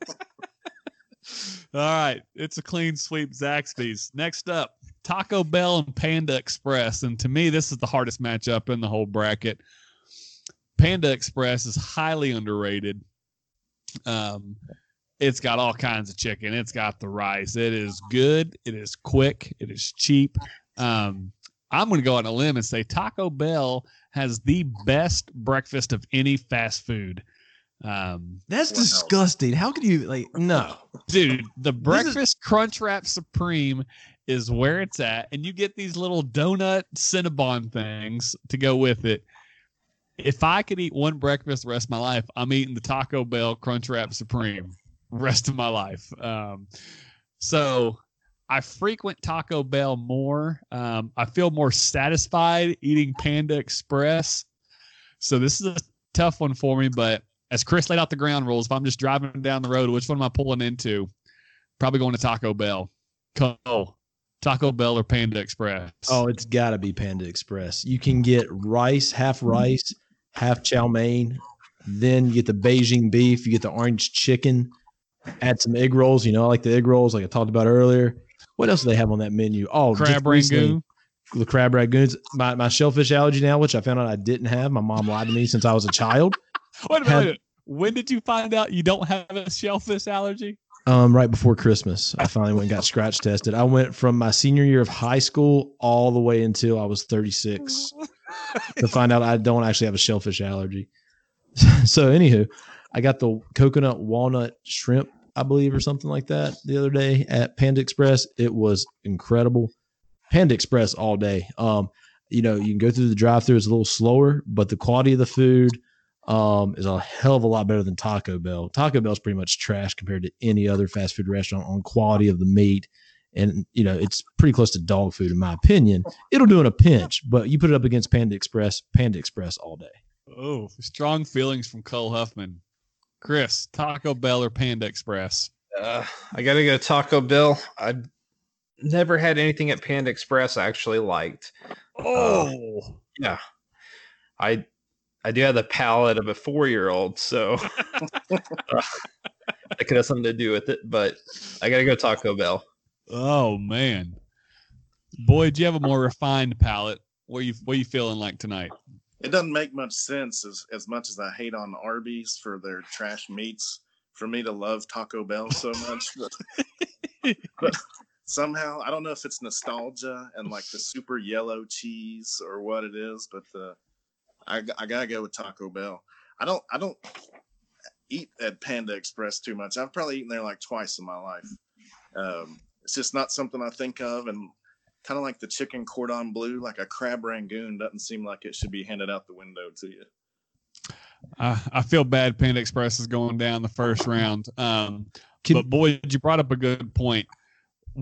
right, it's a clean sweep. Zaxby's. Next up, Taco Bell and Panda Express, and to me, this is the hardest matchup in the whole bracket. Panda Express is highly underrated. Um, it's got all kinds of chicken. It's got the rice. It is good. It is quick. It is cheap. Um, I'm going to go on a limb and say Taco Bell has the best breakfast of any fast food. Um, That's Wow. disgusting. How could you like? No, dude, the This is- breakfast crunch wrap supreme is where it's at, and you get these little donut cinnabon things to go with it. If I could eat one breakfast the rest of my life, I'm eating the Taco Bell Crunch Wrap Supreme rest of my life. Um, so I frequent Taco Bell more. Um, I feel more satisfied eating Panda Express. So this is a tough one for me, but as Chris laid out the ground rules, if I'm just driving down the road, which one am I pulling into? Probably going to Taco Bell. Cole, Taco Bell or Panda Express? Oh, it's got to be Panda Express. You can get rice, half rice, half chow mein. Then you get the Beijing beef. You get the orange chicken. Add some egg rolls. You know, I like the egg rolls, like I talked about earlier. What else do they have on that menu? Oh, crab rangoon. The crab rangoons. My, my shellfish allergy now, which I found out I didn't have. My mom lied to me since I was a child. (laughs) Wait a minute. had- wait a minute. When did you find out you don't have a shellfish allergy? Um, right before Christmas, I finally went and got scratch tested. I went from my senior year of high school all the way until I was 36 (laughs) to find out I don't actually have a shellfish allergy. (laughs) so, anywho, I got the coconut walnut shrimp, I believe, or something like that the other day at Panda Express. It was incredible. Panda Express all day. Um, you know, you can go through the drive-through; it's a little slower, but the quality of the food um, is a hell of a lot better than Taco Bell. Taco Bell's pretty much trash compared to any other fast food restaurant on quality of the meat. And, you know, it's pretty close to dog food, in my opinion. It'll do in a pinch, but you put it up against Panda Express, Panda Express all day. Oh, strong feelings from Cole Huffman. Chris, Taco Bell or Panda Express? Uh, I gotta go Taco Bell. I've never had anything at Panda Express I actually liked. Oh, Yeah, I I do have the palate of a four year old, so (laughs) uh, that could have something to do with it. But I gotta go Taco Bell. oh man. Boy, do you have a more refined palate? What you what you feeling like tonight? It doesn't make much sense as as much as I hate on Arby's for their trash meats. For me to love Taco Bell so much, but (laughs) but somehow I don't know if it's nostalgia and like the super yellow cheese or what it is, but uh, I I gotta go with Taco Bell. I don't I don't eat at Panda Express too much. I've probably eaten there like twice in my life. Um, it's just not something I think of, and kind of like the chicken cordon bleu, like a crab rangoon doesn't seem like it should be handed out the window to you. I, I feel bad. Panda Express is going down the first round. Um, but boy, you brought up a good point.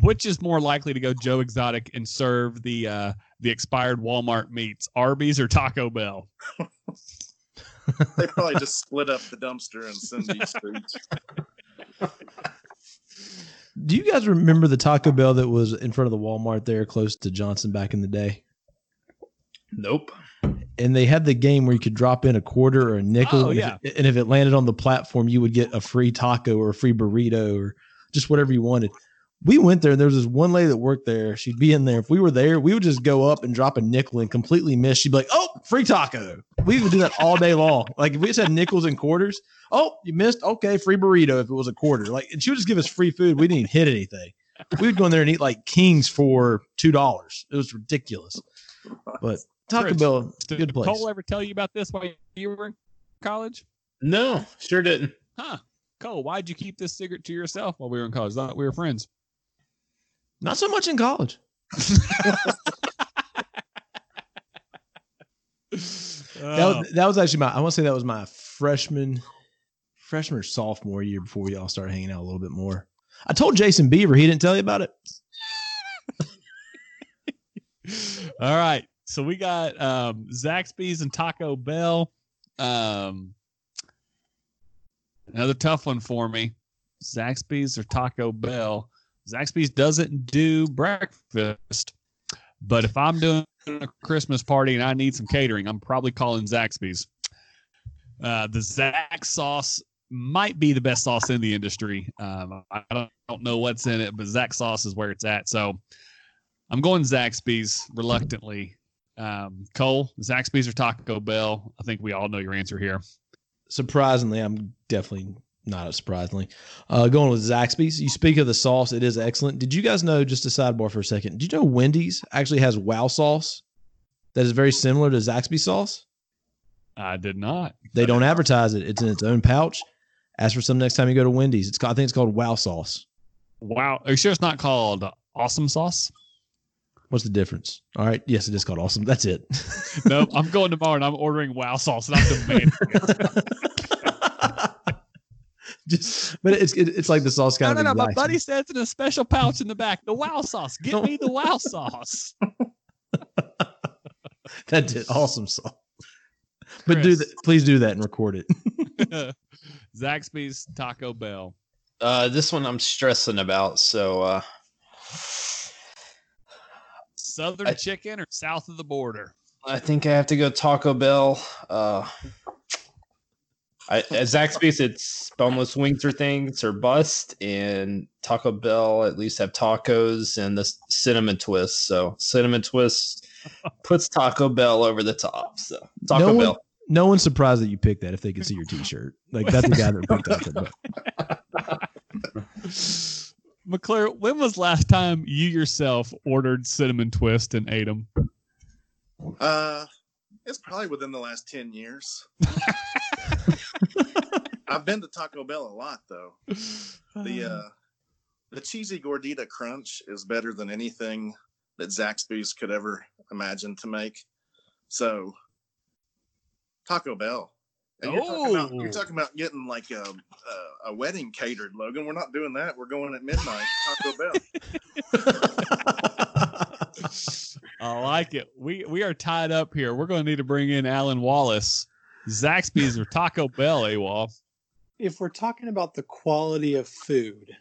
Which is more likely to go Joe Exotic and serve the uh, the expired Walmart meats, Arby's or Taco Bell? (laughs) they probably just split up the dumpster and send these to each. Do you guys remember the Taco Bell that was in front of the Walmart there close to Johnson back in the day? Nope. And they had the game where you could drop in a quarter or a nickel. Oh, and yeah. If it, and if it landed on the platform, you would get a free taco or a free burrito or just whatever you wanted. We went there and there was this one lady that worked there. She'd be in there. If we were there, we would just go up and drop a nickel and completely miss. She'd be like, oh, free taco. We would do that all day long. Like if we just had nickels and quarters, oh, you missed. Okay, free burrito if it was a quarter. Like, and she would just give us free food. We didn't even hit anything. We would go in there and eat like kings for two dollars. It was ridiculous. But Taco Chris, Bell, Did good place. Cole ever tell you about this while you were in college? No, sure didn't. Huh. Cole, why'd you keep this secret to yourself while we were in college? Thought we were friends. Not so much in college. (laughs) (laughs) That Oh. was that was actually my I want to say that was my freshman freshman or sophomore year before we all started hanging out a little bit more. I told Jason Beaver he didn't tell you about it. (laughs) All right. So we got um, Zaxby's and Taco Bell. Um, another tough one for me. Zaxby's or Taco Bell. Zaxby's doesn't do breakfast, but if I'm doing a Christmas party and I need some catering, I'm probably calling Zaxby's. Uh, the Zax sauce might be the best sauce in the industry. Um, I don't, don't know what's in it, but Zax sauce is where it's at. So I'm going Zaxby's reluctantly. Um, Cole, Zaxby's or Taco Bell? I think we all know your answer here. Surprisingly, I'm definitely not surprisingly uh, going with Zaxby's. You speak of the sauce; it is excellent. Did you guys know? Just a sidebar for a second. Did you know Wendy's actually has Wow sauce that is very similar to Zaxby sauce? I did not. They don't advertise it; it's in its own pouch. Ask for some next time you go to Wendy's. It's called, I think it's called Wow sauce. Wow. Are you sure it's not called Awesome Sauce? What's the difference? All right, yes, it is called Awesome. That's it. (laughs) nope. I'm going tomorrow and I'm ordering Wow Sauce and I'm demanding it. (laughs) (laughs) Just, but it's it, it's like the sauce No, kind no, no. of. My exacts- buddy says in a special pouch in the back, the Wow Sauce. Get me the Wow (laughs) Sauce. (laughs) that did awesome sauce. But do that, please do that and record it. Zaxby's, Taco Bell. Uh, this one I'm stressing about. So uh, Southern I- chicken or south of the border? I think I have to go Taco Bell. Uh, I, at Zaxby's, it's boneless wings or things or bust, and Taco Bell at least have tacos and the cinnamon twist. So cinnamon twist (laughs) puts Taco Bell over the top. So Taco No one- Bell. No one's surprised that you picked that if they could see your T-shirt. Like that's the guy that picked Taco Bell. (laughs) McClure, when was last time you yourself ordered cinnamon twist and ate them? Uh, it's probably within the last ten years. (laughs) (laughs) I've been to Taco Bell a lot though. The uh, the cheesy gordita crunch is better than anything that Zaxby's could ever imagine to make. So, Taco Bell. And you're, talking about, you're Oh. talking about getting like a, a a wedding catered, Logan. We're not doing that. We're going at midnight. Taco Bell. (laughs) I like it. We we are tied up here. We're going to need to bring in Alan Wallace. Zaxby's or Taco Bell, AWOL. if we're talking about the quality of food,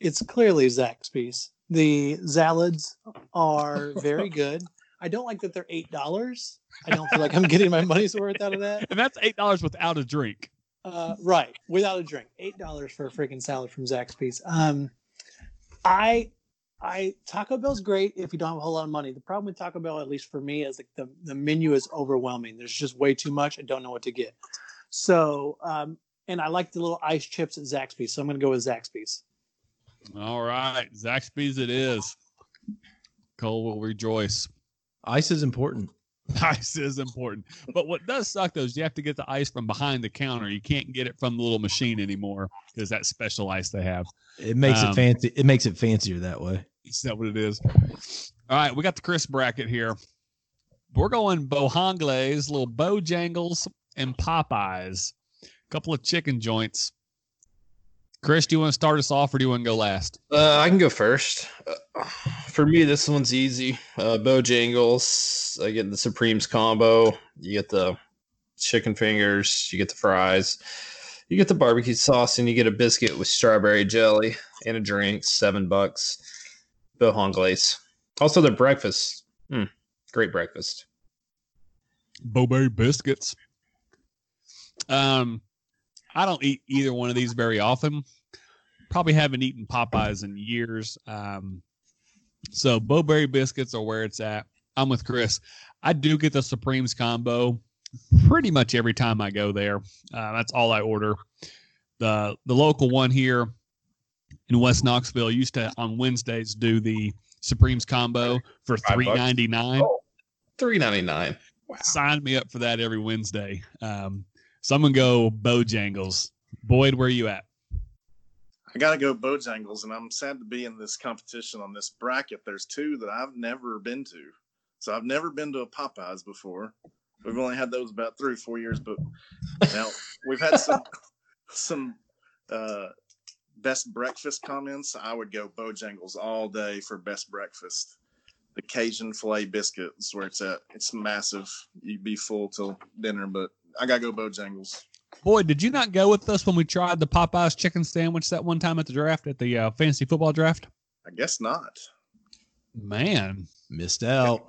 it's clearly Zaxby's. The salads are very good. I don't like that they're eight dollars. I don't feel like I'm getting my money's worth out of that. And that's eight dollars without a drink. Uh, right, without a drink, eight dollars for a freaking salad from Zaxby's. Um, I, I Taco Bell's great if you don't have a whole lot of money. The problem with Taco Bell, at least for me, is like the the menu is overwhelming. There's just way too much. I don't know what to get. So, um, and I like the little ice chips at Zaxby's, so I'm going to go with Zaxby's. All right, Zaxby's it is. Cole will rejoice. Ice is important. (laughs) Ice is important, but what does suck though is you have to get the ice from behind the counter. You can't get it from the little machine anymore because that special ice they have. It makes Um, it fancy. It makes it fancier that way. Is that what it is? All right, we got the Chris bracket here. We're going Bohangles, little Bojangles, and Popeyes. A couple of chicken joints. Chris, do you want to start us off or do you want to go last? Uh, I can go first. Uh, for me, this one's easy. Uh, Bojangles. I get the Supremes combo. You get the chicken fingers. You get the fries. You get the barbecue sauce, and you get a biscuit with strawberry jelly and a drink. Seven bucks. Bojangles. Also, their breakfast. Mm, great breakfast. Bo-Berry biscuits. Um, I don't eat either one of these very often. Probably haven't eaten Popeyes in years. Um, so Bo-Berry biscuits are where it's at. I'm with Chris. I do get the Supremes combo pretty much every time I go there. Uh, that's all I order. The the local one here in West Knoxville used to on Wednesdays do the Supremes combo for Five three bucks? ninety nine Oh, three ninety nine. Wow. sign me up for that every Wednesday. Um, so I'm gonna go Bojangles. Boyd, where are you at? I gotta go Bojangles, and I'm sad to be in this competition on this bracket. There's two that I've never been to, so I've never been to a Popeyes before. We've only had those about three or four years, but now we've had some (laughs) some uh, best breakfast comments. I would go Bojangles all day for best breakfast. The Cajun filet biscuits, where it's at. It's massive. You'd be full till dinner, but I gotta go Bojangles. Boy, did you not go with us when we tried the Popeyes chicken sandwich that one time at the draft at the uh, fantasy football draft? I guess not. Man, Missed out.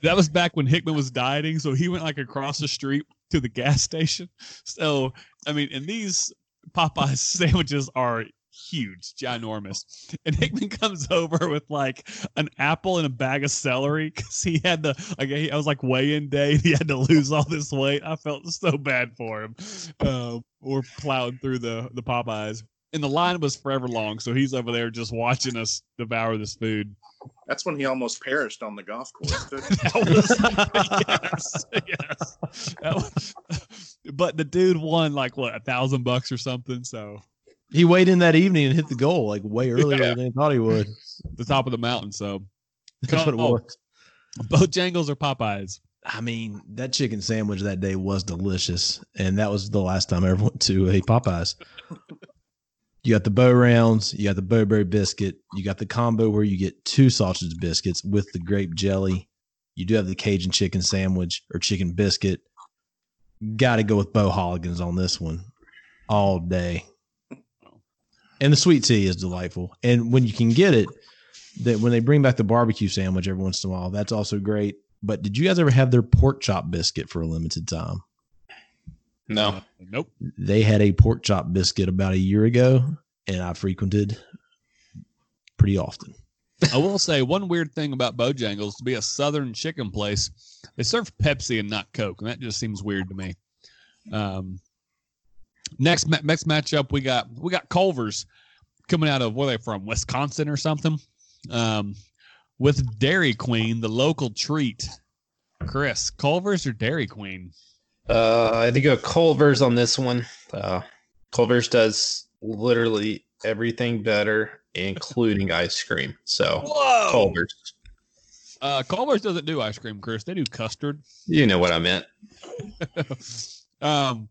that was back when Hickman was dieting, so he went like across the street to the gas station. (laughs) So, I mean, and these Popeyes (laughs) sandwiches are huge, ginormous. (laughs) And Hickman comes over with like an apple and a bag of celery because he had the like I was like weigh-in day. He had to lose all this weight. I felt so bad for him. Uh, we're plowing through the the Popeyes. And the line was forever long, so he's over there just watching us devour this food. That's when he almost perished on the golf course. (laughs) That was (laughs) yes, yes. That was- but the dude won like what a thousand bucks or something. So He weighed in that evening and hit the goal like way (laughs) earlier Yeah. than he thought he would. the top of the mountain. So That's what it Oh. was. Bojangles or Popeyes. I mean, that chicken sandwich that day was delicious, and that was the last time I ever went to a Popeyes. You got the Bo-Rounds, you got the Bo-Berry biscuit, you got the combo where you get two sausage biscuits with the grape jelly. You do have the Cajun chicken sandwich or chicken biscuit. Got to go with Bo Holligans on this one all day. And the sweet tea is delightful. And when you can get it, that when they bring back the barbecue sandwich every once in a while, that's also great. But did you guys ever have their pork chop biscuit for a limited time? No. Uh, nope. They had a pork chop biscuit about a year ago, and I frequented pretty often. I will say one weird thing about Bojangles to be a Southern chicken place, they serve Pepsi and not Coke, and that just seems weird to me. Um, next next matchup we got we got Culver's coming out of where they from Wisconsin or something, um, with Dairy Queen, the local treat. Chris, Culver's or Dairy Queen? Uh, I think go Culver's on this one. Uh, Culver's does literally everything better, including ice cream. So Whoa! Culver's, Uh, Culver's doesn't do ice cream, Chris. They do custard. you know what I meant. (laughs) um,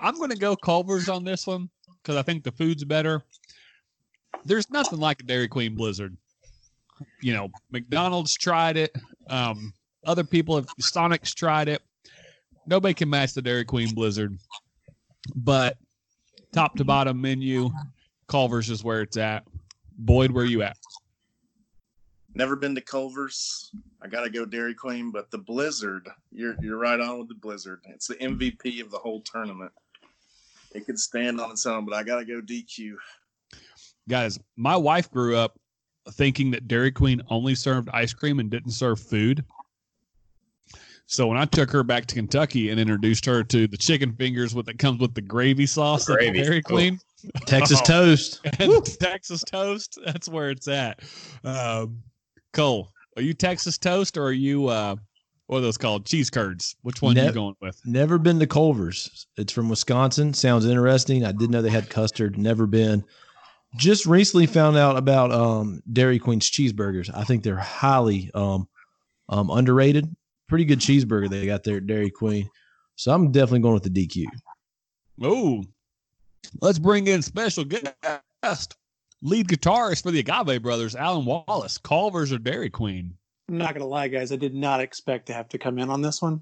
I'm going to go Culver's on this one because I think the food's better. There's nothing like a Dairy Queen Blizzard. You know, McDonald's tried it. Um, other people have Sonic's tried it. Nobody can match the Dairy Queen Blizzard. But top to bottom menu, Culver's is where it's at. Boyd, where you at? Never been to Culver's. I gotta go Dairy Queen, but the Blizzard, you're you're right on with the Blizzard. It's the MVP of the whole tournament. It could stand on its own, but I gotta go DQ. Guys, my wife grew up thinking that Dairy Queen only served ice cream and didn't serve food. So when I took her back to Kentucky and introduced her to the chicken fingers with that comes with the gravy sauce The at gravy. Dairy Oh. Queen, (laughs) Texas (laughs) toast. (laughs) Texas toast. That's where it's at. Um, Cole, are you Texas toast or are you uh, what are those called? Cheese curds. Which one are you going with? Never been to Culver's. It's from Wisconsin. Sounds interesting. I didn't know they had custard. Never been. Just recently found out about um, Dairy Queen's cheeseburgers. I think they're highly um, um, underrated. Pretty good cheeseburger they got there at Dairy Queen. So I'm definitely going with the DQ. Oh, let's bring in special guest, lead guitarist for the Agave Brothers, Alan Wallace. Culver's or Dairy Queen? I'm not gonna lie, guys. I did not expect to have to come in on this one.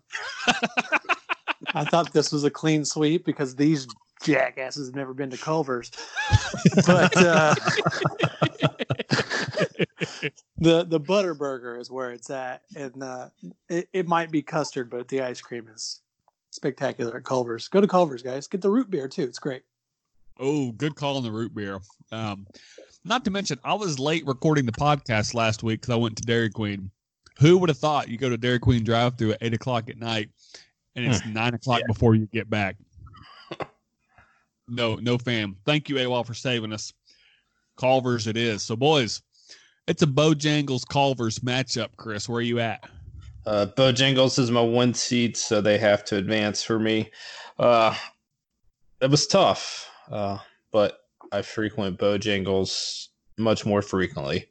I thought this was a clean sweep because these jackasses have never been to Culver's. but uh, the the butter burger is where it's at, and uh, it, it might be custard, but the ice cream is spectacular at Culver's. Go to Culver's, guys. Get the root beer too. It's great. Oh, good call on the root beer. Um, not to mention, I was late recording the podcast last week because I went to Dairy Queen. Who would have thought you go to Dairy Queen drive through at eight o'clock at night and it's nine o'clock before you get back? (laughs) No, no fam. Thank you, AWOL, for saving us. Culver's it is. So, boys, it's a Bojangles Culver's matchup, Chris. Where are you at? Uh, Bojangles is my one seed, so they have to advance for me. Uh, it was tough, uh, but I frequent Bojangles much more frequently.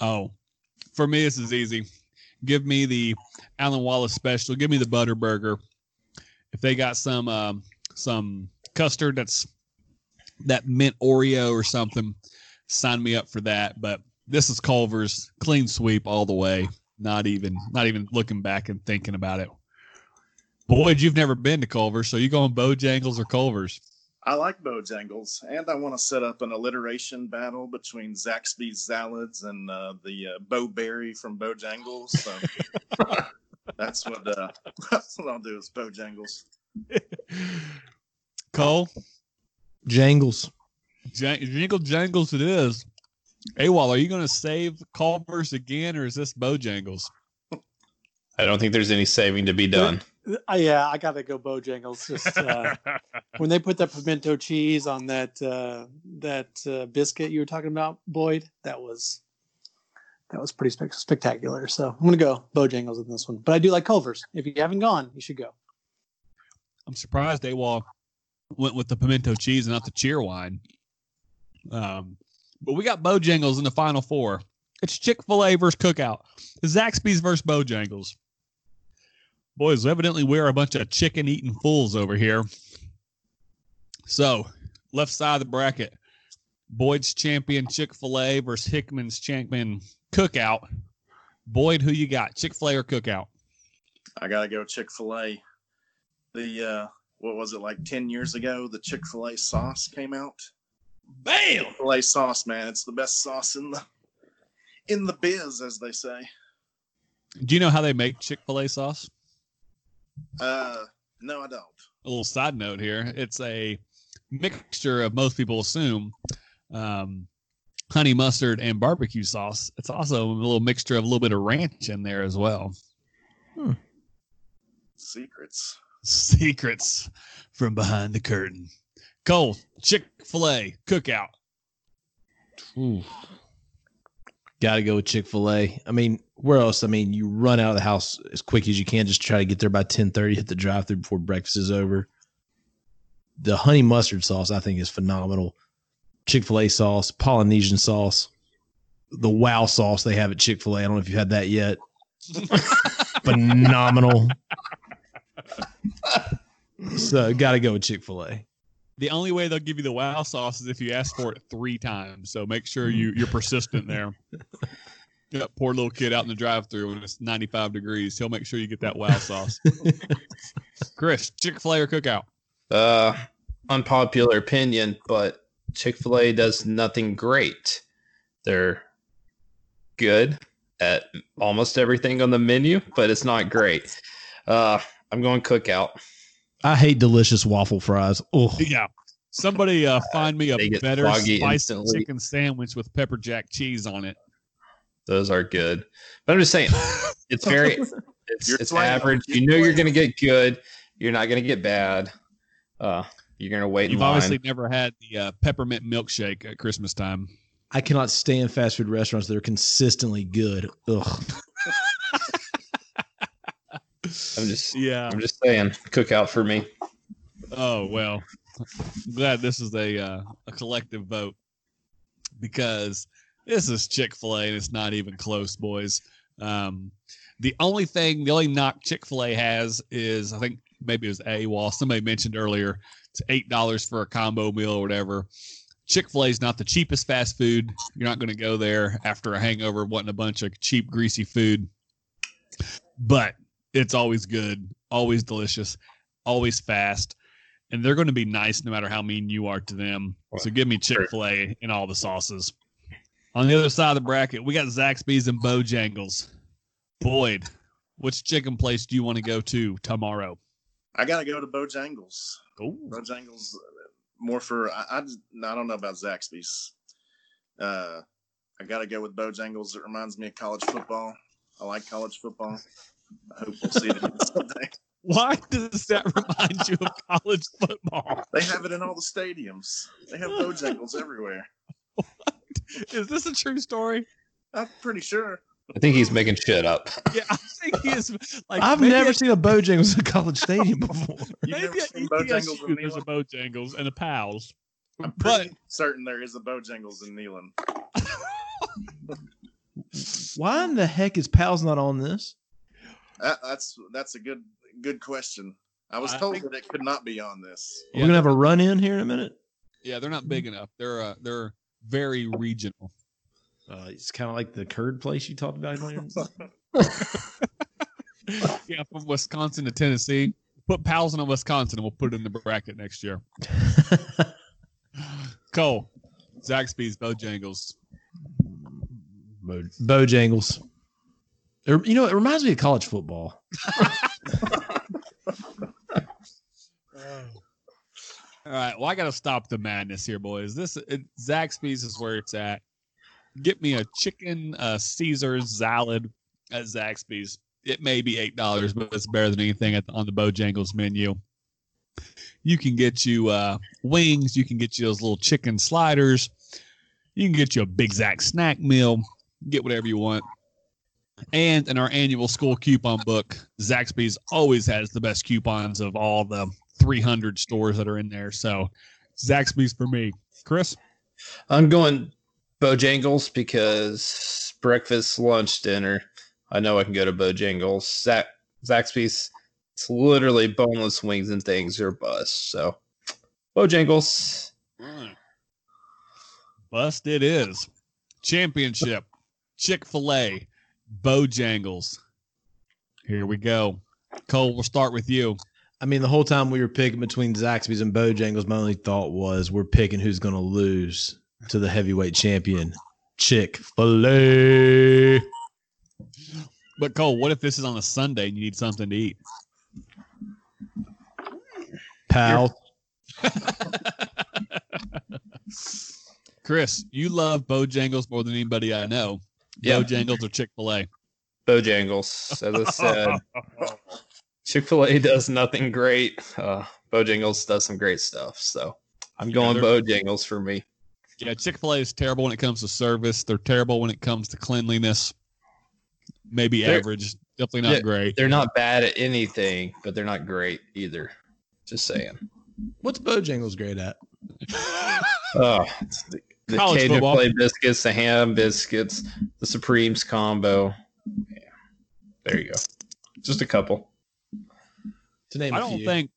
Oh, for me, this is easy. Give me the Alan Wallace special. Give me the butter burger. If they got some um, some custard that's that mint Oreo or something, sign me up for that. But this is Culver's clean sweep all the way. Not even not even looking back and thinking about it. Boyd, you've never been to Culver's, so you going Bojangles or Culver's? I like Bojangles, and I want to set up an alliteration battle between Zaxby's Salads and uh, the uh, Bo Berry from Bojangles. So (laughs) that's what uh, (laughs) that's what I'll do is Bojangles. (laughs) Cole, Jangles. Jang- Jingle Jangles it is. AWOL, are you going to save Culver's again, or is this Bojangles? I don't think there's any saving to be done. Uh, yeah, I gotta go Bojangles. Just uh, (laughs) when they put that pimento cheese on that uh, that uh, biscuit you were talking about, Boyd, that was that was pretty spec- spectacular. So I'm gonna go Bojangles in this one, but I do like Culver's. If you haven't gone, you should go. I'm surprised AWOL went with the pimento cheese and not the Cheerwine. Um, but we got Bojangles in the final four. It's Chick fil A versus Cookout. Zaxby's versus Bojangles. Boys, evidently we're a bunch of chicken eating fools over here. So, left side of the bracket Boyd's champion Chick fil A versus Hickman's champion Cookout. Boyd, who you got? Chick fil A or Cookout? I gotta go Chick Fil A. The uh, what was it like ten years ago? The Chick Fil A sauce came out. Bam! Chick Fil A sauce, man, it's the best sauce in the in the biz, as they say. Do you know how they make Chick fil A sauce? Uh, no, I don't. a little side note here. It's a mixture of most people assume um, honey mustard and barbecue sauce. It's also a little mixture of a little bit of ranch in there as well. Secrets. Secrets from behind the curtain. Cole, Chick fil A, cookout. Ooh. Got to go with Chick Fil A. I mean, where else? I mean, you run out of the house as quick as you can. Just try to get there by ten thirty. Hit the drive through before breakfast is over. The honey mustard sauce, I think, is phenomenal. Chick Fil A sauce, Polynesian sauce, the Wow sauce they have at Chick Fil A. I don't know if you've had that yet. (laughs) phenomenal. so, got to go with Chick Fil A. The only way they'll give you the wow sauce is if you ask for it three times. So make sure you, you're persistent there. (laughs) Yep, poor little kid out in the drive through when it's 95 degrees. He'll make sure you get that wow sauce. (laughs) Chris, Chick fil A or cookout? Uh, unpopular opinion, but Chick fil A does nothing great. They're good at almost everything on the menu, but it's not great. Uh, I'm going cookout. I hate delicious waffle fries. Oh, Yeah. Somebody uh, find me a better soggy spiced instantly. chicken sandwich with pepper jack cheese on it. Those are good. But I'm just saying, it's very, (laughs) it's, it's swaying. average. You're know you're going to get good. You're not going to get bad. Uh, You're gonna wait You've in line. obviously never had the uh, peppermint milkshake at Christmas time. I cannot stand fast food restaurants that are consistently good. Ugh. (laughs) I'm just Yeah. I'm just saying, cookout for me. Oh well, I'm glad this is a uh, a collective vote because this is Chick Fil A and it's not even close, boys. Um, the only thing, the only knock Chick Fil A has is I think maybe it was AWOL. Somebody mentioned earlier it's eight dollars for a combo meal or whatever. Chick Fil A is not the cheapest fast food. You're not going to go there after a hangover wanting a bunch of cheap, greasy food, but it's always good, always delicious, always fast and they're going to be nice no matter how mean you are to them. So give me Chick Fil A and all the sauces. On the other side of the bracket, we got Zaxby's and Bojangles. Boyd, which chicken place do you want to go to tomorrow? I gotta go to Bojangles. Oh, Bojangles, uh, more for I, I, I don't know about Zaxby's. Uh, I gotta go with Bojangles. It reminds me of college football. I like college football. I hope we'll see it again (laughs) someday. why does that remind you of college football? They have it in all the stadiums. They have Bojangles everywhere. (laughs) Is this a true story? I'm pretty sure. I think he's making shit up. (laughs) Yeah, I think he is. Like I've never at- seen a Bojangles at College Stadium (laughs) before. You've Maybe never at seen Bojangles ETSU in there's a Bojangles and a Pals. I'm But certain there is a Bojangles in Neyland. Why in the heck is Pals not on this? That, that's that's a good good question. I was I told think- that it could not be on this. We're gonna have a run in here in a minute. Yeah, they're not big enough. They're uh, they're very regional. Uh, it's kind of like the curd place you talked about. earlier. (laughs) (laughs) yeah, from Wisconsin to Tennessee. Put Pals in Wisconsin and we'll put it in the bracket next year. (laughs) Cole, Zaxby's, Bojangles. Bo- Bojangles. It- you know, it reminds me of college football. All right, well, I got to stop the madness here, boys. This it, Zaxby's is where it's at. Get me a chicken uh, Caesar salad at Zaxby's. It may be eight dollars, but it's better than anything the, on the Bojangles menu. You can get you uh, wings. You can get you those little chicken sliders. You can get you a Big Zack snack meal. Get whatever you want. And in our annual school coupon book, Zaxby's always has the best coupons of all the 300 stores that are in there. So Zaxby's for me. Chris? I'm going Bojangles because breakfast, lunch, dinner. I know I can go to Bojangles. Zax, Zaxby's, it's literally boneless wings and things are bust. So Bojangles. Bust it is. Championship. Chick fil A. Bojangles. Here we go. Cole, we'll start with you. I mean, the whole time we were picking between Zaxby's and Bojangles, my only thought was we're picking who's going to lose to the heavyweight champion, Chick Fil A. But Cole, what if this is on a Sunday and you need something to eat? Pal. (laughs) Chris, you love Bojangles more than anybody I know. Yeah. Bojangles or Chick fil A? Bojangles. As I said, (laughs) Chick fil A (laughs) does nothing great. Uh, Bojangles does some great stuff. So I'm going they're- Bojangles for me. Yeah, Chick fil A is terrible when it comes to service. They're terrible when it comes to cleanliness. Maybe They're- average. Definitely not Yeah. great. They're not bad at anything, but they're not great either. Just saying. What's Bojangles great at? (laughs) Oh, it's the, the College Cajun football. play biscuits, the ham biscuits, the Supremes combo. Yeah. There you go. Just a couple. To name I a don't few. think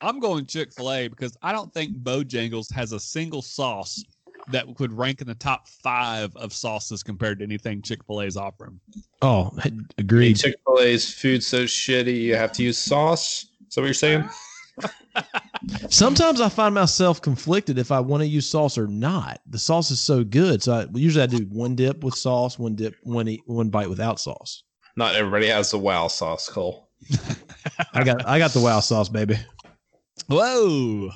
I'm going Chick fil A because I don't think Bojangles has a single sauce that could rank in the top five of sauces compared to anything Chick fil A is offering. Oh, agreed. Chick fil A's food so shitty, you have to use sauce. Is that what you're saying? (laughs) Sometimes I find myself conflicted if I want to use sauce or not. The sauce is so good, so I usually I do one dip with sauce, one dip, one eat, one bite without sauce. Not everybody has the wow sauce, Cole. I got I got the wow sauce, baby. Whoa!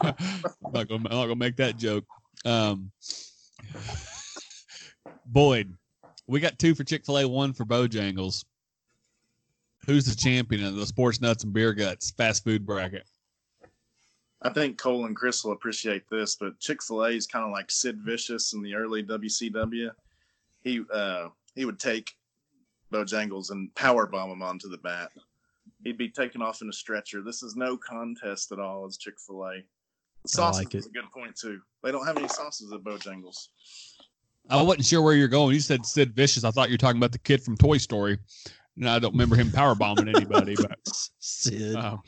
I'm not gonna, I'm not gonna make that joke. Um, Boyd, we got two for Chick fil A, one for Bojangles. Who's the champion of the sports nuts and beer guts fast food bracket? I think Cole and Chris will appreciate this, but Chick Fil A is kind of like Sid Vicious in the early WCW. He uh, he would take Bojangles and power bomb him onto the bat. He'd be taken off in a stretcher. This is no contest at all. As Chick Fil A, the sauces like is a good point too. They don't have any sauces at Bojangles. I wasn't sure where you're going. You said Sid Vicious. I thought you were talking about the kid from Toy Story. And I don't remember him power bombing anybody, but (laughs) Sid. uh,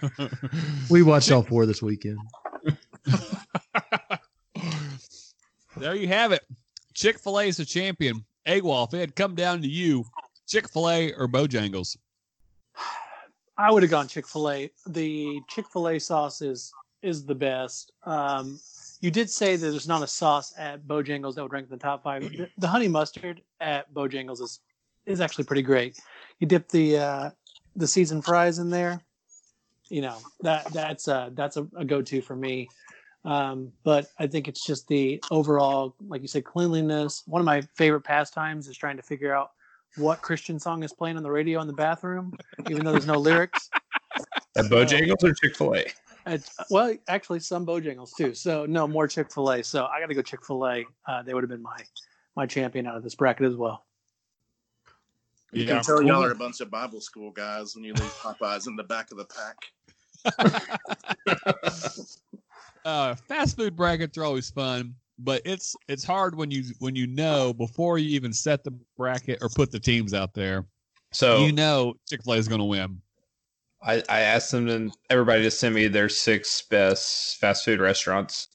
(laughs) we watched all four this weekend. (laughs) there you have it. Chick Fil A is the champion. AWOL, if it had come down to you, Chick Fil A or Bojangles. (sighs) I would have gone Chick Fil A. The Chick Fil A sauce is is the best. Um, you did say that there's not a sauce at Bojangles that would rank in the top five. The, the honey mustard at Bojangles is is actually pretty great. You dip the uh, the seasoned fries in there. You know that that's a that's a, a go to for me. Um, but I think it's just the overall, like you said, cleanliness. One of my favorite pastimes is trying to figure out what Christian song is playing on the radio in the bathroom, even though there's no lyrics. (laughs) At Bojangles or Chick Fil A? Well, actually, some Bojangles too. So no more Chick Fil A. So I got to go Chick Fil A. Uh, they would have been my my champion out of this bracket as well. You Yeah. can tell y'all are a bunch of (laughs) Bible school guys when you leave Popeyes in the back of the pack. (laughs) uh, fast food brackets are always fun, but it's it's hard when you when you know before you even set the bracket or put the teams out there. So You know Chick Fil A is going to win. I, I asked them to everybody to send me their six best fast food restaurants.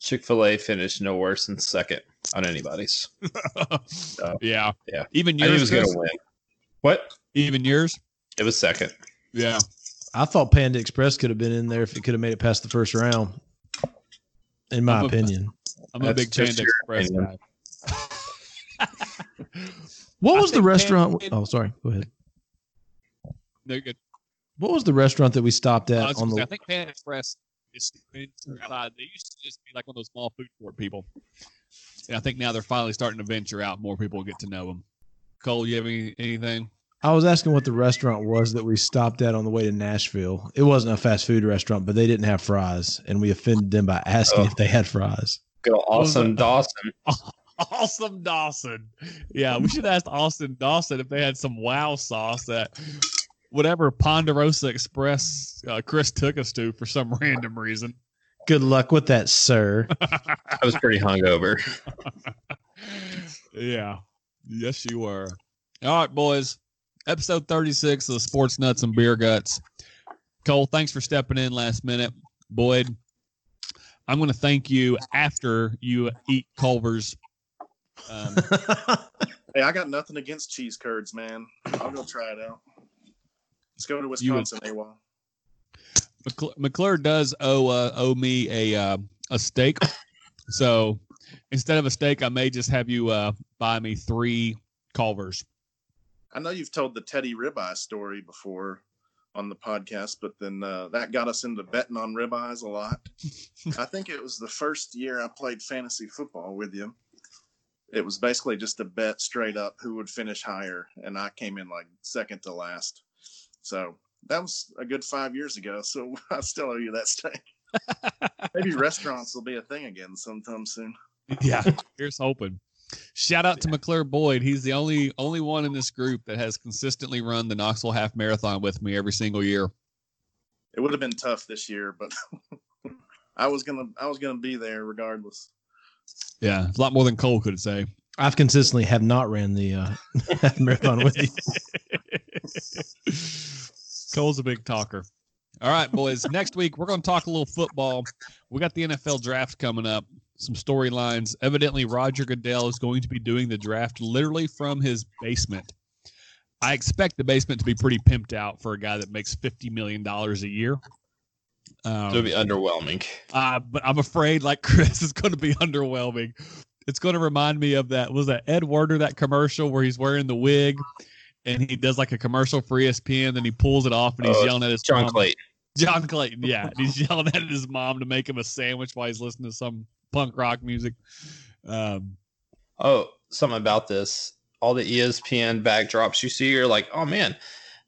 Chick Fil A finished no worse than second on anybody's. (laughs) yeah, yeah. Even I yours, was going to win. What? even yours. It was second. Yeah, I thought Panda Express could have been in there if it could have made it past the first round. In my I'm a- opinion. I'm a That's big Panda Express opinion. guy. (laughs) What I was the restaurant? Panda- Oh, sorry. Go ahead. They're good. What was the restaurant that we stopped at was on gonna say, I think Panda Express is inside. They used to just be like one of those small food court people. And I think now they're finally starting to venture out. More people get to know them. Cole, you have any, anything? I was asking what the restaurant was that we stopped at on the way to Nashville. It wasn't a fast food restaurant, but they didn't have fries, and we offended them by asking Oh. if they had fries. Go was awesome? Dawson. (laughs) Awesome Dawson. Yeah, we should ask Austin Dawson if they had some wow sauce that whatever Ponderosa Express uh, Chris took us to for some random reason. Good luck with that, sir. (laughs) I was pretty hungover. (laughs) yeah. Yes, you were. All right, boys. Episode 36 of the Sports Nuts and Beer Guts. Cole, thanks for stepping in last minute. Boyd, I'm going to thank you after you eat Culver's. Um, (laughs) Hey, I got nothing against cheese curds, man. I'll go try it out. Let's go to You would- Wisconsin, AWOL. McClure, McClure does owe uh, owe me a uh, a steak, so instead of a steak, I may just have you uh, buy me three Culvers. I know you've told the Teddy ribeye story before on the podcast, but then uh, that got us into betting on ribeyes a lot. (laughs) I think it was the first year I played fantasy football with you. It was basically just a bet straight up who would finish higher, and I came in like second to last. So that was a good five years ago. (laughs) So I still owe you that steak. (laughs) Maybe restaurants will be a thing again sometime soon. Yeah, here's hoping. Shout out to McClure Boyd. He's the only only one in this group that has consistently run the Knoxville Half Marathon with me every single year. It would have been tough this year, but (laughs) I was gonna I was gonna be there regardless. Yeah, a lot more than Cole could say. I've consistently have not ran the uh, (laughs) half marathon with you. (laughs) Cole's a big talker. All right, boys. Next week we're going to talk a little football. We got the NFL draft coming up. Some storylines. Evidently, Roger Goodell is going to be doing the draft literally from his basement. I expect the basement to be pretty pimped out for a guy that makes fifty million dollars a year. Um, It'll be underwhelming. uh, but I'm afraid, like (laughs) Chris, is going to be underwhelming. It's going to remind me of that. Was that Ed Werder that commercial where he's wearing the wig and he does like a commercial for ESPN, then he pulls it off and he's Oh, yelling at his John mom. Clayton. John Clayton, yeah, he's (laughs) yelling at his mom to make him a sandwich while he's listening to some punk rock music. Um, Oh, something about this. All the ESPN backdrops you see, you're like, oh man,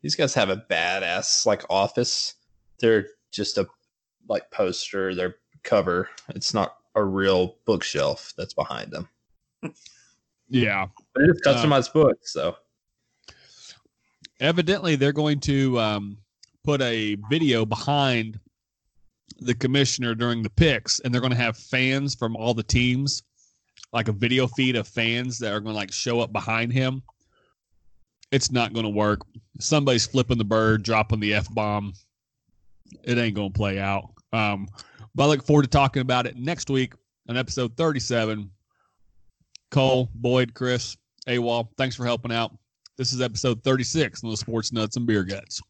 these guys have a badass like office. They're just a like poster, their cover. It's not a real bookshelf that's behind them. Yeah. But it is customized books, so Evidently, they're going to um, put a video behind the commissioner during the picks, and they're going to have fans from all the teams, like a video feed of fans that are going to like show up behind him. It's not going to work. Somebody's flipping the bird, dropping the f bomb. It ain't going to play out. Um, but I look forward to talking about it next week on episode 37. Cole, Boyd, Chris, AWOL, thanks for helping out. This is episode 36 on the Sports Nuts and Beer Guts.